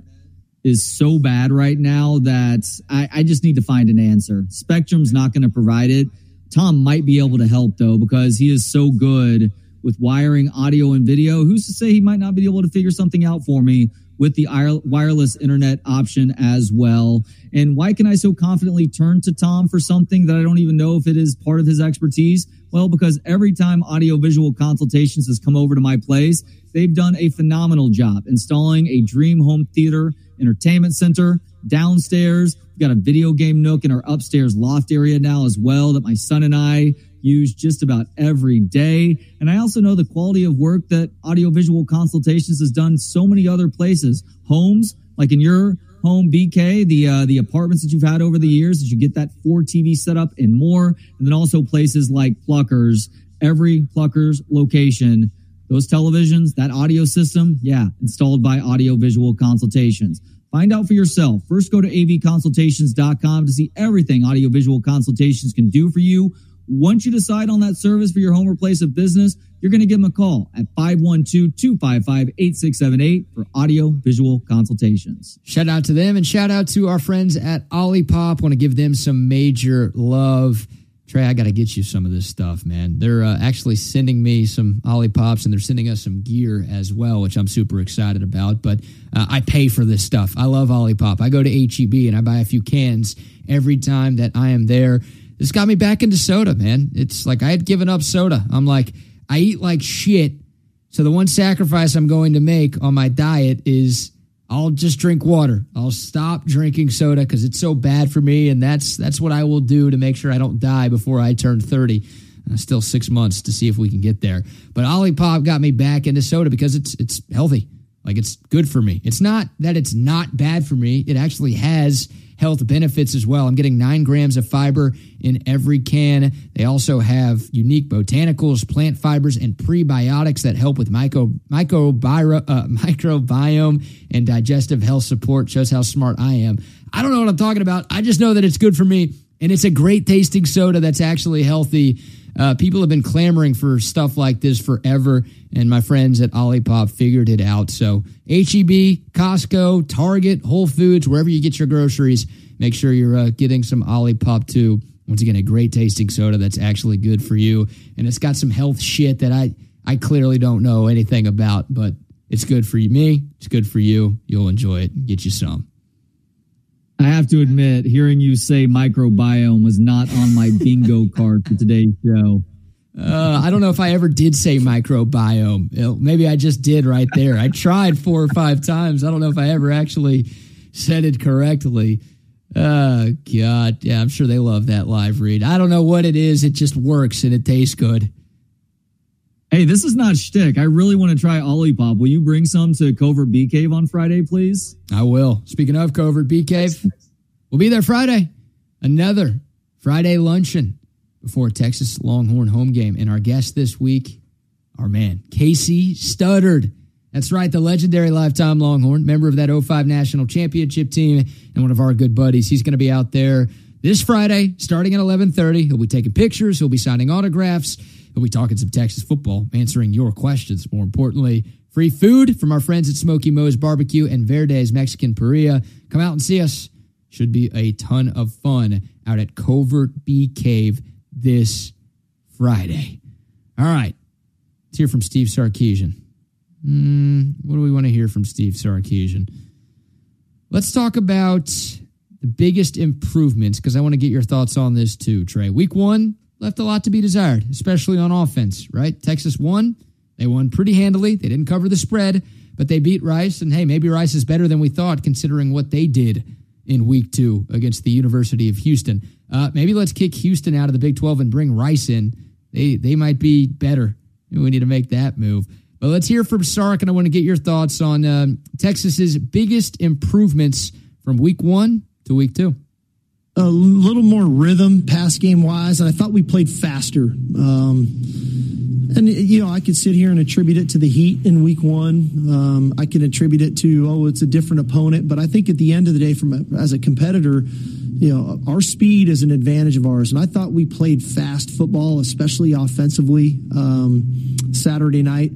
is so bad right now that I, I just need to find an answer. Spectrum's not going to provide it. Tom might be able to help though because he is so good with wiring audio and video. Who's to say he might not be able to figure something out for me with the wireless internet option as well. And why can I so confidently turn to Tom for something that I don't even know if it is part of his expertise? Well, because every time audiovisual consultations has come over to my place, they've done a phenomenal job installing a dream home theater entertainment center downstairs. We've got a video game nook in our upstairs loft area now as well that my son and I use just about every day. And I also know the quality of work that audiovisual consultations has done so many other places. Homes, like in your home BK, the uh, the apartments that you've had over the years, that you get that four TV setup and more. And then also places like Pluckers, every Pluckers location, those televisions, that audio system, yeah, installed by Audio Visual consultations. Find out for yourself. First, go to avconsultations.com to see everything Audio Visual consultations can do for you. Once you decide on that service for your home or place of business, you're going to give them a call at 512-255-8678 for audio visual consultations. Shout out to them and shout out to our friends at Olipop. Want to give them some major love. Trey, I got to get you some of this stuff, man. They're uh, actually sending me some Olipops and they're sending us some gear as well, which I'm super excited about. But uh, I pay for this stuff. I love Olipop. I go to HEB and I buy a few cans every time that I am there. This got me back into soda, man. It's like I had given up soda. I'm like, I eat like shit. So the one sacrifice I'm going to make on my diet is I'll just drink water. I'll stop drinking soda because it's so bad for me, and that's that's what I will do to make sure I don't die before I turn 30. Uh, still six months to see if we can get there. But Olipop got me back into soda because it's it's healthy. Like it's good for me. It's not that it's not bad for me. It actually has health benefits as well. I'm getting nine grams of fiber in every can. They also have unique botanicals, plant fibers, and prebiotics that help with micro, uh, microbiome and digestive health support. Shows how smart I am. I don't know what I'm talking about. I just know that it's good for me, and it's a great tasting soda that's actually healthy. Uh, people have been clamoring for stuff like this forever, and my friends at Olipop figured it out. So, HEB, Costco, Target, Whole Foods, wherever you get your groceries, make sure you're uh, getting some Olipop too. Once again, a great tasting soda that's actually good for you, and it's got some health shit that I I clearly don't know anything about, but it's good for me. It's good for you. You'll enjoy it. Get you some. I have to admit, hearing you say microbiome was not on my bingo card for today's show. Uh, I don't know if I ever did say microbiome. Maybe I just did right there. I tried four or five times. I don't know if I ever actually said it correctly. Oh, God. Yeah, I'm sure they love that live read. I don't know what it is. It just works and it tastes good. Hey, this is not shtick. I really want to try Olipop. Will you bring some to Covert Bee Cave on Friday, please? I will. Speaking of Covert Bee Cave, we'll be there Friday. Another Friday luncheon before Texas Longhorn home game. And our guest this week, our man, Casey Studdard. That's right, the legendary lifetime Longhorn, member of that 05 national championship team, and one of our good buddies. He's going to be out there this Friday, starting at 11:30. He'll be taking pictures. He'll be signing autographs. He'll be talking some Texas football, answering your questions. More importantly, free food from our friends at Smoky Moe's Barbecue and Verde's Mexican Parrilla. Come out and see us. Should be a ton of fun out at Covert Bee Cave this Friday. All right, let's hear from Steve Sarkisian. Mm, what do we want to hear from Steve Sarkisian? Let's talk about the biggest improvements because I want to get your thoughts on this too, Trey. Week one left a lot to be desired, especially on offense, right? Texas won. They won pretty handily. They didn't cover the spread, but they beat Rice. And hey, maybe Rice is better than we thought considering what they did in week two against the University of Houston. Uh, maybe let's kick Houston out of the Big 12 and bring Rice in. They, they might be better. We need to make that move. But let's hear from Sark, and I want to get your thoughts on um, Texas's biggest improvements from week one to week two. A little more rhythm pass game wise, and I thought we played faster. Um, and you know, I could sit here and attribute it to the heat in week one. Um, I can attribute it to oh, it's a different opponent. But I think at the end of the day, from a, as a competitor, you know, our speed is an advantage of ours. And I thought we played fast football, especially offensively um, Saturday night.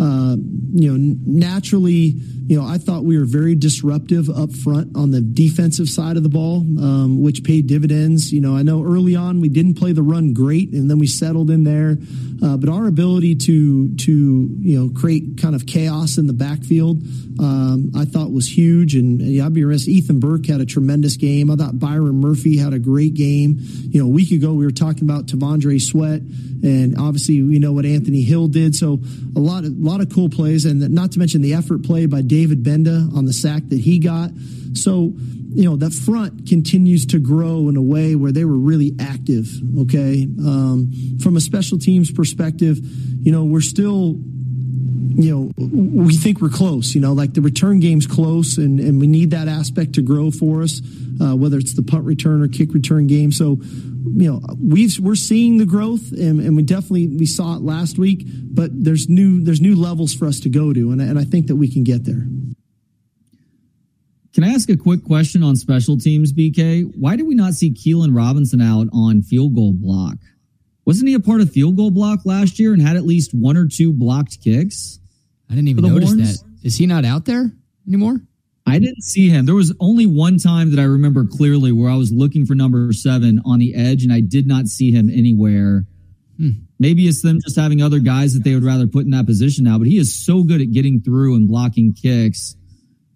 Uh, you know, naturally, you know, I thought we were very disruptive up front on the defensive side of the ball, um, which paid dividends. You know, I know early on we didn't play the run great, and then we settled in there. Uh, but our ability to to you know create kind of chaos in the backfield, um, I thought was huge. And yeah, I'd be remiss. Ethan Burke had a tremendous game. I thought Byron Murphy had a great game. You know, a week ago we were talking about T'Vondre Sweat, and obviously we know what Anthony Hill did. So a lot of lot of cool plays, and not to mention the effort play by David Gbenda on the sack that he got. So you know that front continues to grow in a way where they were really active. Okay, um, from a special teams perspective, you know we're still you know, we think we're close. You know, like the return game's close, and, and we need that aspect to grow for us, uh, whether it's the punt return or kick return game. So, you know, we've we're seeing the growth, and, and we definitely we saw it last week. But there's new there's new levels for us to go to, and, and I think that we can get there. Can I ask a quick question on special teams, BK? Why did we not see Keelan Robinson out on field goal block? Wasn't he a part of field goal block last year and had at least one or two blocked kicks? I didn't even notice Horns? that. Is he not out there anymore? I didn't see him. There was only one time that I remember clearly where I was looking for number seven on the edge and I did not see him anywhere. Maybe it's them just having other guys that they would rather put in that position now, but he is so good at getting through and blocking kicks.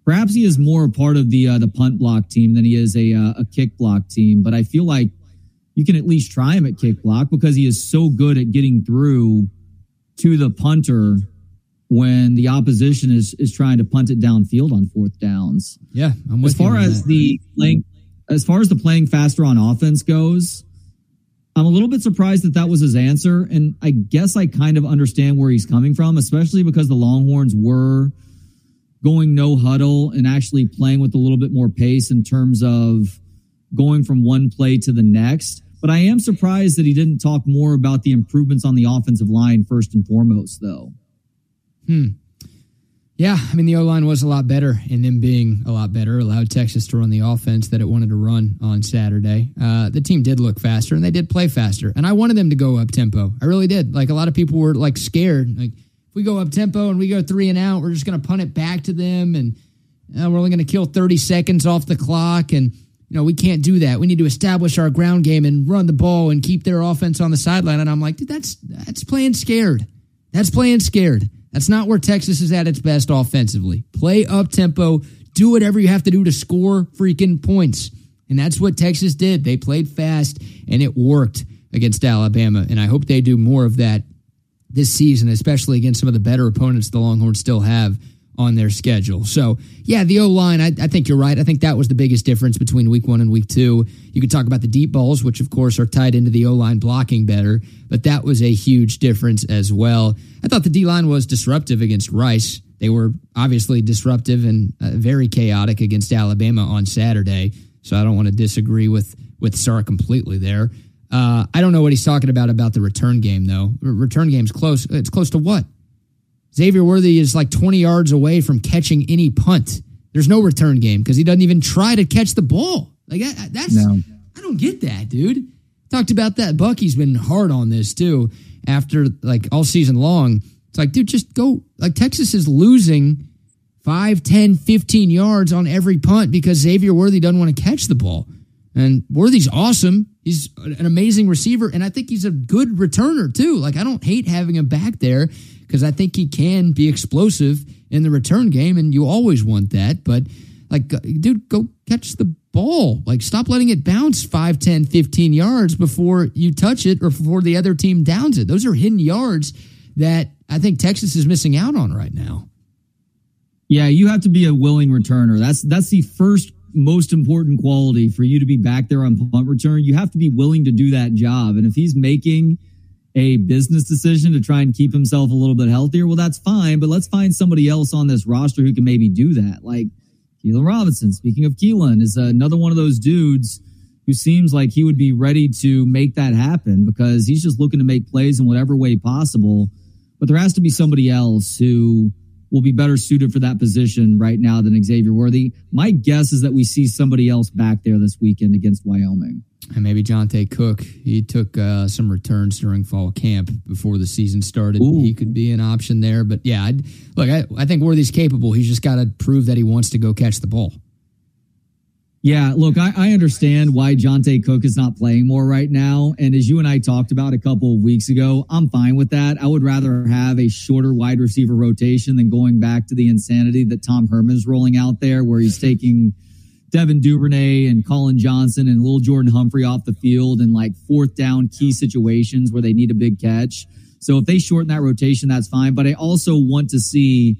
Perhaps he is more a part of the uh, the punt block team than he is a uh, a kick block team. But I feel like you can at least try him at kick block because he is so good at getting through to the punter when the opposition is is trying to punt it downfield on fourth downs. Yeah, I'm with As far as that. the playing, as far as the playing faster on offense goes, I'm a little bit surprised that that was his answer, and I guess I kind of understand where he's coming from, especially because the Longhorns were going no huddle and actually playing with a little bit more pace in terms of going from one play to the next. But I am surprised that he didn't talk more about the improvements on the offensive line first and foremost, though. Yeah, I mean the O line was a lot better, and them being a lot better allowed Texas to run the offense that it wanted to run on Saturday. Uh, the team did look faster, and they did play faster, and I wanted them to go up tempo. I really did. Like a lot of people were like scared. Like if we go up tempo and we go three and out, we're just going to punt it back to them, and uh, we're only going to kill thirty seconds off the clock, and you know we can't do that. We need to establish our ground game and run the ball and keep their offense on the sideline. And I'm like, dude, that's that's playing scared. That's playing scared. That's not where Texas is at its best offensively. Play up tempo, do whatever you have to do to score freaking points. And that's what Texas did. They played fast and it worked. against Alabama, and I hope they do more of that this season, especially against some of the better opponents the Longhorns still have on their schedule. So, yeah, the O line, I, I, think you're right. I think that was the biggest difference between week one and week two. You could talk about the deep balls, which of course are tied into the O line blocking better, but that was a huge difference as well. I thought the D line was disruptive against Rice. They were obviously disruptive and uh, very chaotic against Alabama on Saturday. So I don't want to disagree with with Sark completely there. Uh, I don't know what he's talking about about the return game though. Return game's close. It's close to what? Xavier Worthy is like 20 yards away from catching any punt. There's no return game because he doesn't even try to catch the ball. Like that's no. I don't get that, dude. Talked about that. Bucky's been hard on this too after like all season long. It's like, dude, just go. Like Texas is losing 5, 10, 15 yards on every punt because Xavier Worthy doesn't want to catch the ball. And Worthy's awesome. He's an amazing receiver, and I think he's a good returner too. Like I don't hate having him back there because I think he can be explosive in the return game, and you always want that. But like, uh, dude, go catch the ball. Like, stop letting it bounce 5, 10, 15 yards before you touch it or before the other team downs it. Those are hidden yards that I think Texas is missing out on right now. Yeah, you have to be a willing returner. That's that's the first most important quality for you to be back there on punt return. You have to be willing to do that job. And if he's making a business decision to try and keep himself a little bit healthier, well, that's fine. But let's find somebody else on this roster who can maybe do that. Like Keelan Robinson. Speaking of Keelan, is another one of those dudes who seems like he would be ready to make that happen because he's just looking to make plays in whatever way possible. But there has to be somebody else who will be better suited for that position right now than Xavier Worthy. My guess is that we see somebody else back there this weekend against Wyoming. And maybe Johntay Cook. He took uh, some returns during fall camp before the season started. Ooh. He could be an option there. But yeah, I'd, look, I, I think Worthy's capable. He's just got to prove that he wants to go catch the ball. Yeah, look, I, I understand why Johntay Cook is not playing more right now. And as you and I talked about a couple of weeks ago, I'm fine with that. I would rather have a shorter wide receiver rotation than going back to the insanity that Tom Herman's rolling out there, where he's taking Devin Duvernay and Collin Johnson and Lil Jordan Humphrey off the field in like fourth down key situations where they need a big catch. So if they shorten that rotation, that's fine. But I also want to see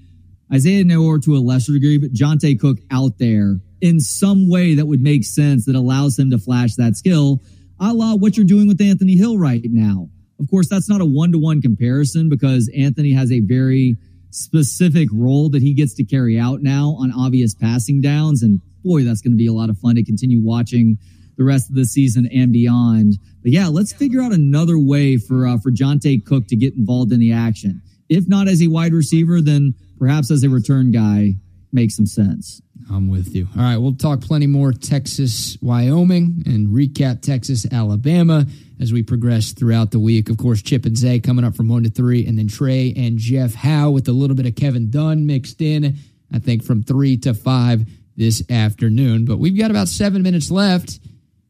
Isaiah Neyor to a lesser degree, but Johntay Cook out there in some way that would make sense that allows him to flash that skill, a la what you're doing with Anthony Hill right now. Of course, that's not a one to one comparison because Anthony has a very specific role that he gets to carry out now on obvious passing downs. And boy, that's going to be a lot of fun to continue watching the rest of the season and beyond. But yeah, let's figure out another way for uh, for Johntay Cook to get involved in the action. If not as a wide receiver, then perhaps as a return guy makes some sense. I'm with you. All right, we'll talk plenty more Texas, Wyoming, and recap Texas, Alabama as we progress throughout the week. Of course, Chip and Zay coming up from one to three, and then Trey and Jeff Howe with a little bit of Kevin Dunn mixed in. I think from three to five this afternoon. But we've got about seven minutes left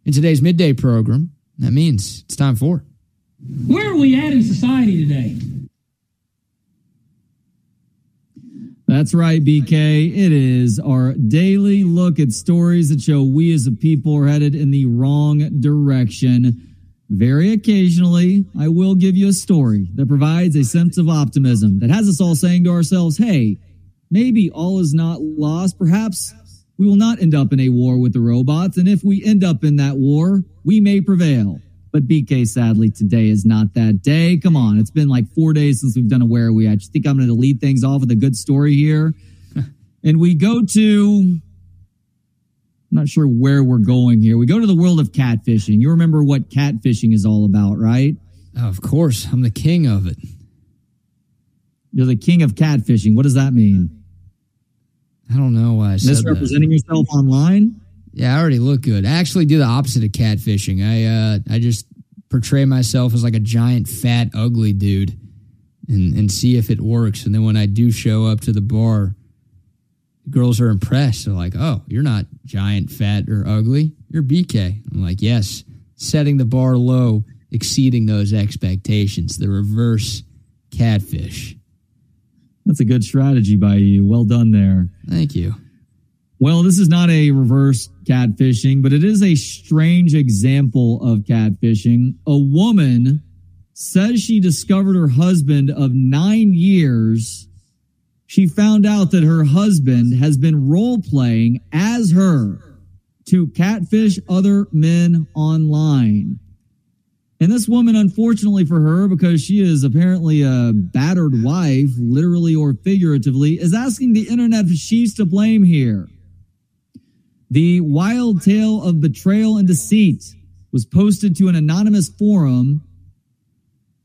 in today's midday program. That means it's time for. Where are we at in society today? That's right, BK. It is our daily look at stories that show we as a people are headed in the wrong direction. Very occasionally, I will give you a story that provides a sense of optimism that has us all saying to ourselves, hey, maybe all is not lost. Perhaps we will not end up in a war with the robots. And if we end up in that war, we may prevail. But BK, sadly, today is not that day. Come on. It's been like four days since we've done a Where Are We? I just think I'm going to lead things off with a good story here. and we go to, I'm not sure where we're going here. We go to the world of catfishing. You remember what catfishing is all about, right? Oh, of course. I'm the king of it. You're the king of catfishing. What does that mean? I don't know why I Misrepresenting yourself online? Yeah, I already look good. I actually do the opposite of catfishing. I uh, I just portray myself as like a giant, fat, ugly dude, and and see if it works. And then when I do show up to the bar, girls are impressed. They're like, "Oh, you're not giant, fat, or ugly. You're BK." I'm like, "Yes." Setting the bar low, exceeding those expectations. The reverse catfish. That's a good strategy by you. Well done there. Thank you. Well, this is not a reverse catfishing, but it is a strange example of catfishing. A woman says she discovered her husband of nine years. She found out that her husband has been role playing as her to catfish other men online. And this woman, unfortunately for her, because she is apparently a battered wife, literally or figuratively, is asking the internet if she's to blame here. The wild tale of betrayal and deceit was posted to an anonymous forum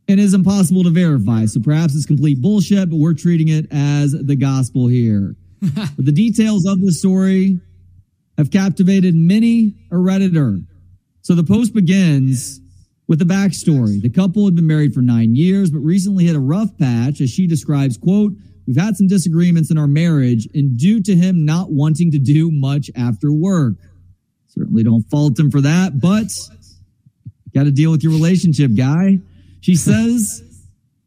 and is impossible to verify. So perhaps it's complete bullshit, but we're treating it as the gospel here. but the details of the story have captivated many a Redditor. So the post begins with the backstory. The couple had been married for nine years, but recently hit a rough patch, as she describes, quote, We've had some disagreements in our marriage, and due to him not wanting to do much after work. Certainly don't fault him for that, but got to deal with your relationship, guy. She says,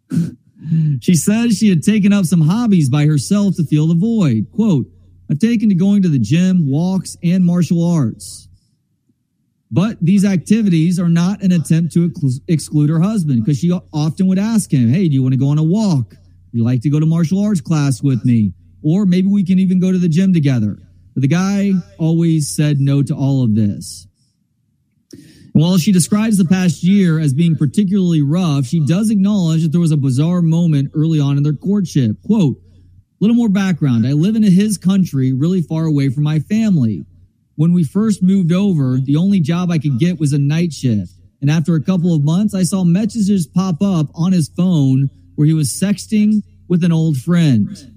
she says she had taken up some hobbies by herself to fill the void. Quote, I've taken to going to the gym, walks, and martial arts. But these activities are not an attempt to exclude her husband because she often would ask him, Hey, do you want to go on a walk? You like to go to martial arts class with me? Or maybe we can even go to the gym together. But the guy always said no to all of this. And while she describes the past year as being particularly rough, she does acknowledge that there was a bizarre moment early on in their courtship. Quote, a little more background. I live in his country, really far away from my family. When we first moved over, the only job I could get was a night shift. And after a couple of months, I saw messages pop up on his phone where he was sexting with an old friend.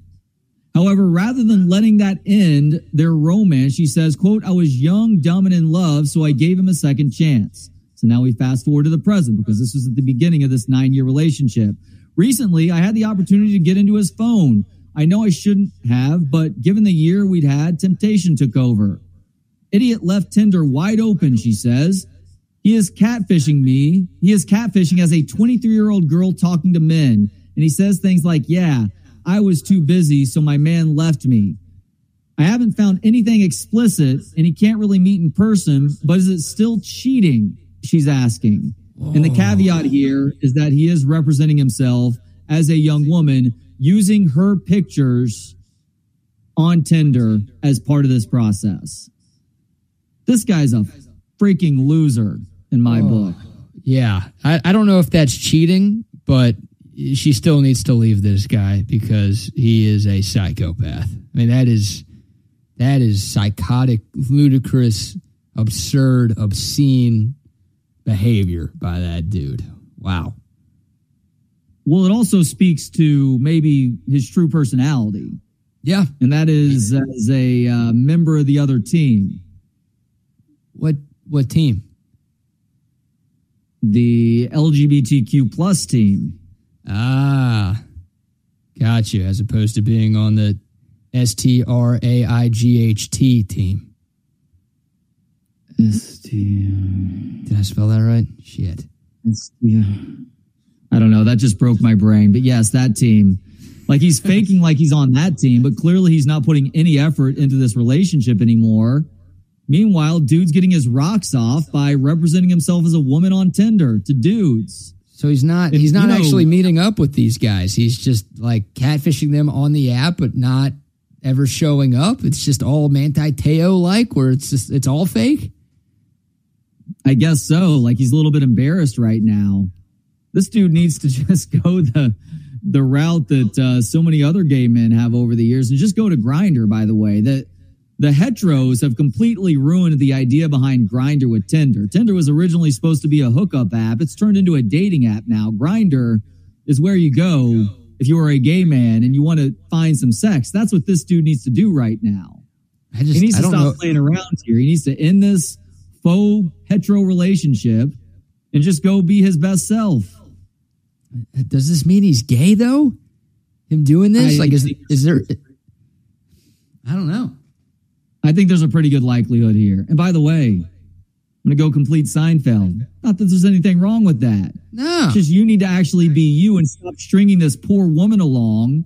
However, rather than letting that end their romance, she says, quote, I was young, dumb, and in love, so I gave him a second chance. So now we fast forward to the present because this was at the beginning of this nine year relationship. Recently, I had the opportunity to get into his phone. I know I shouldn't have, but given the year we'd had, temptation took over. Idiot left Tinder wide open, she says. He is catfishing me. He is catfishing as a 23 year old girl talking to men. And he says things like, yeah, I was too busy, so my man left me. I haven't found anything explicit and he can't really meet in person, but is it still cheating? She's asking. And the caveat here is that he is representing himself as a young woman using her pictures on Tinder as part of this process. This guy's a freaking loser in my Oh. book. Yeah, I, I don't know if that's cheating, but she still needs to leave this guy because he is a psychopath. I mean, that is that is psychotic, ludicrous, absurd, obscene behavior by that dude. Wow. Well, it also speaks to maybe his true personality, Yeah. and that is as a uh, member of the other team, What what team? the LGBTQ plus team. Ah, got you. As opposed to being on the S T R A I G H T team. S T. Did I spell that right? Shit. I don't know. That just broke my brain. But yes, that team. Like he's faking like he's on that team, but clearly he's not putting any effort into this relationship anymore. Meanwhile, dude's getting his rocks off by representing himself as a woman on Tinder to dudes. So he's not And, he's not you know- actually meeting up with these guys. He's just like catfishing them on the app, but not ever showing up. It's just all Manti Te'o like, where it's just it's all fake. I guess so. Like he's a little bit embarrassed right now. This dude needs to just go the the route that uh, so many other gay men have over the years, and just go to Grindr. By the way, that the heteros have completely ruined the idea behind Grindr with Tinder. Tinder was originally supposed to be a hookup app. It's turned into a dating app now. Grindr is where you go if you are a gay man and you want to find some sex. That's what this dude needs to do right now. I just He needs I to don't stop know. playing around here. He needs to end this faux hetero relationship and just go be his best self. Does this mean he's gay though? Him doing this? I like is is there I don't know. I think there's a pretty good likelihood here. And by the way, I'm going to go complete Seinfeld. Not that there's anything wrong with that. No. It's just you need to actually be you and stop stringing this poor woman along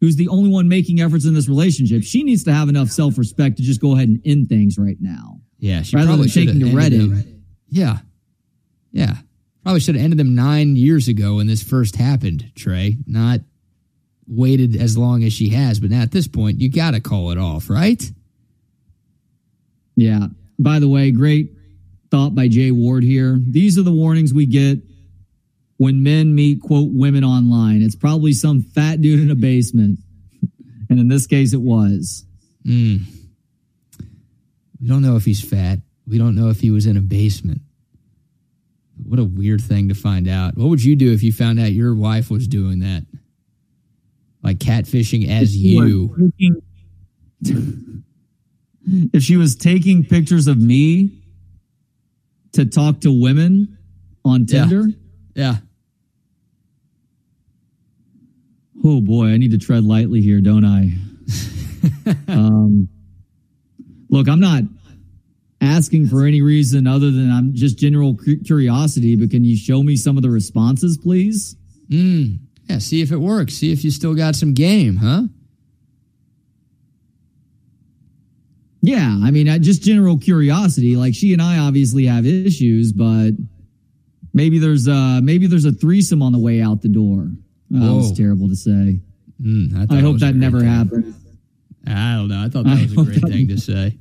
who's the only one making efforts in this relationship, she needs to have enough self respect to just go ahead and end things right now. Yeah, she Rather probably than taking to Reddit. them- Yeah, yeah, probably should have ended them nine years ago when this first happened. Trey, not waited as long as she has, but now at this point, you got to call it off, right? Yeah. By the way, great thought by Jay Ward here. These are the warnings we get when men meet, quote, women online. It's probably some fat dude in a basement. And in this case, it was. Mm. We don't know if he's fat. We don't know if he was in a basement. What a weird thing to find out. What would you do if you found out your wife was doing that? Like catfishing as you. If she was taking pictures of me to talk to women on Tinder, Yeah. oh boy, I need to tread lightly here, don't I? um, look, I'm not asking for any reason other than I'm just general curiosity, but can you show me some of the responses, please? Mm. Yeah, see if it works. See if you still got some game, huh? Yeah, I mean, I, just general curiosity. Like she and I obviously have issues, but maybe there's uh maybe there's a threesome on the way out the door. That was terrible to say. Mm, I, it hope that never happens. I don't know. I thought that I was a great thing to say.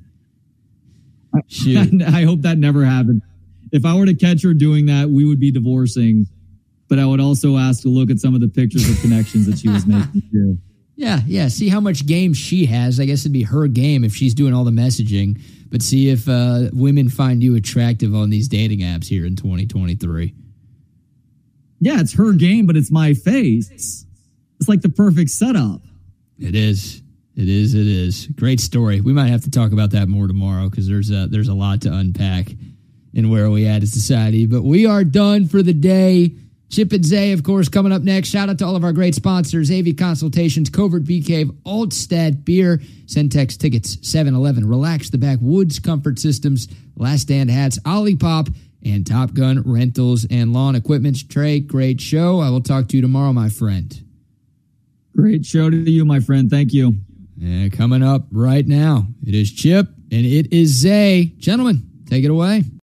Shoot. I hope that never happened. If I were to catch her doing that, we would be divorcing. But I would also ask to look at some of the pictures of connections that she was making. Too. Yeah, yeah. See how much game she has. I guess it'd be her game if she's doing all the messaging. But see if uh, women find you attractive on these dating apps here in 2023. Yeah, it's her game, but it's my face. It's like the perfect setup. It is. It is. It is. Great story. We might have to talk about that more tomorrow because there's a, there's a lot to unpack in where we at as society. But we are done for the day. Chip and Zay, of course, coming up next. Shout out to all of our great sponsors AV Consultations, Covert Bee Cave, Altstadt Beer, Centex Tickets, 7 Eleven, Relax the Back, Woods Comfort Systems, Last Stand Hats, Olipop, and Top Gunn Rentals and Lawn Equipment. Trey, great show. I will talk to you tomorrow, my friend. Great show to you, my friend. Thank you. And coming up right now, it is Chip and it is Zay. Gentlemen, take it away.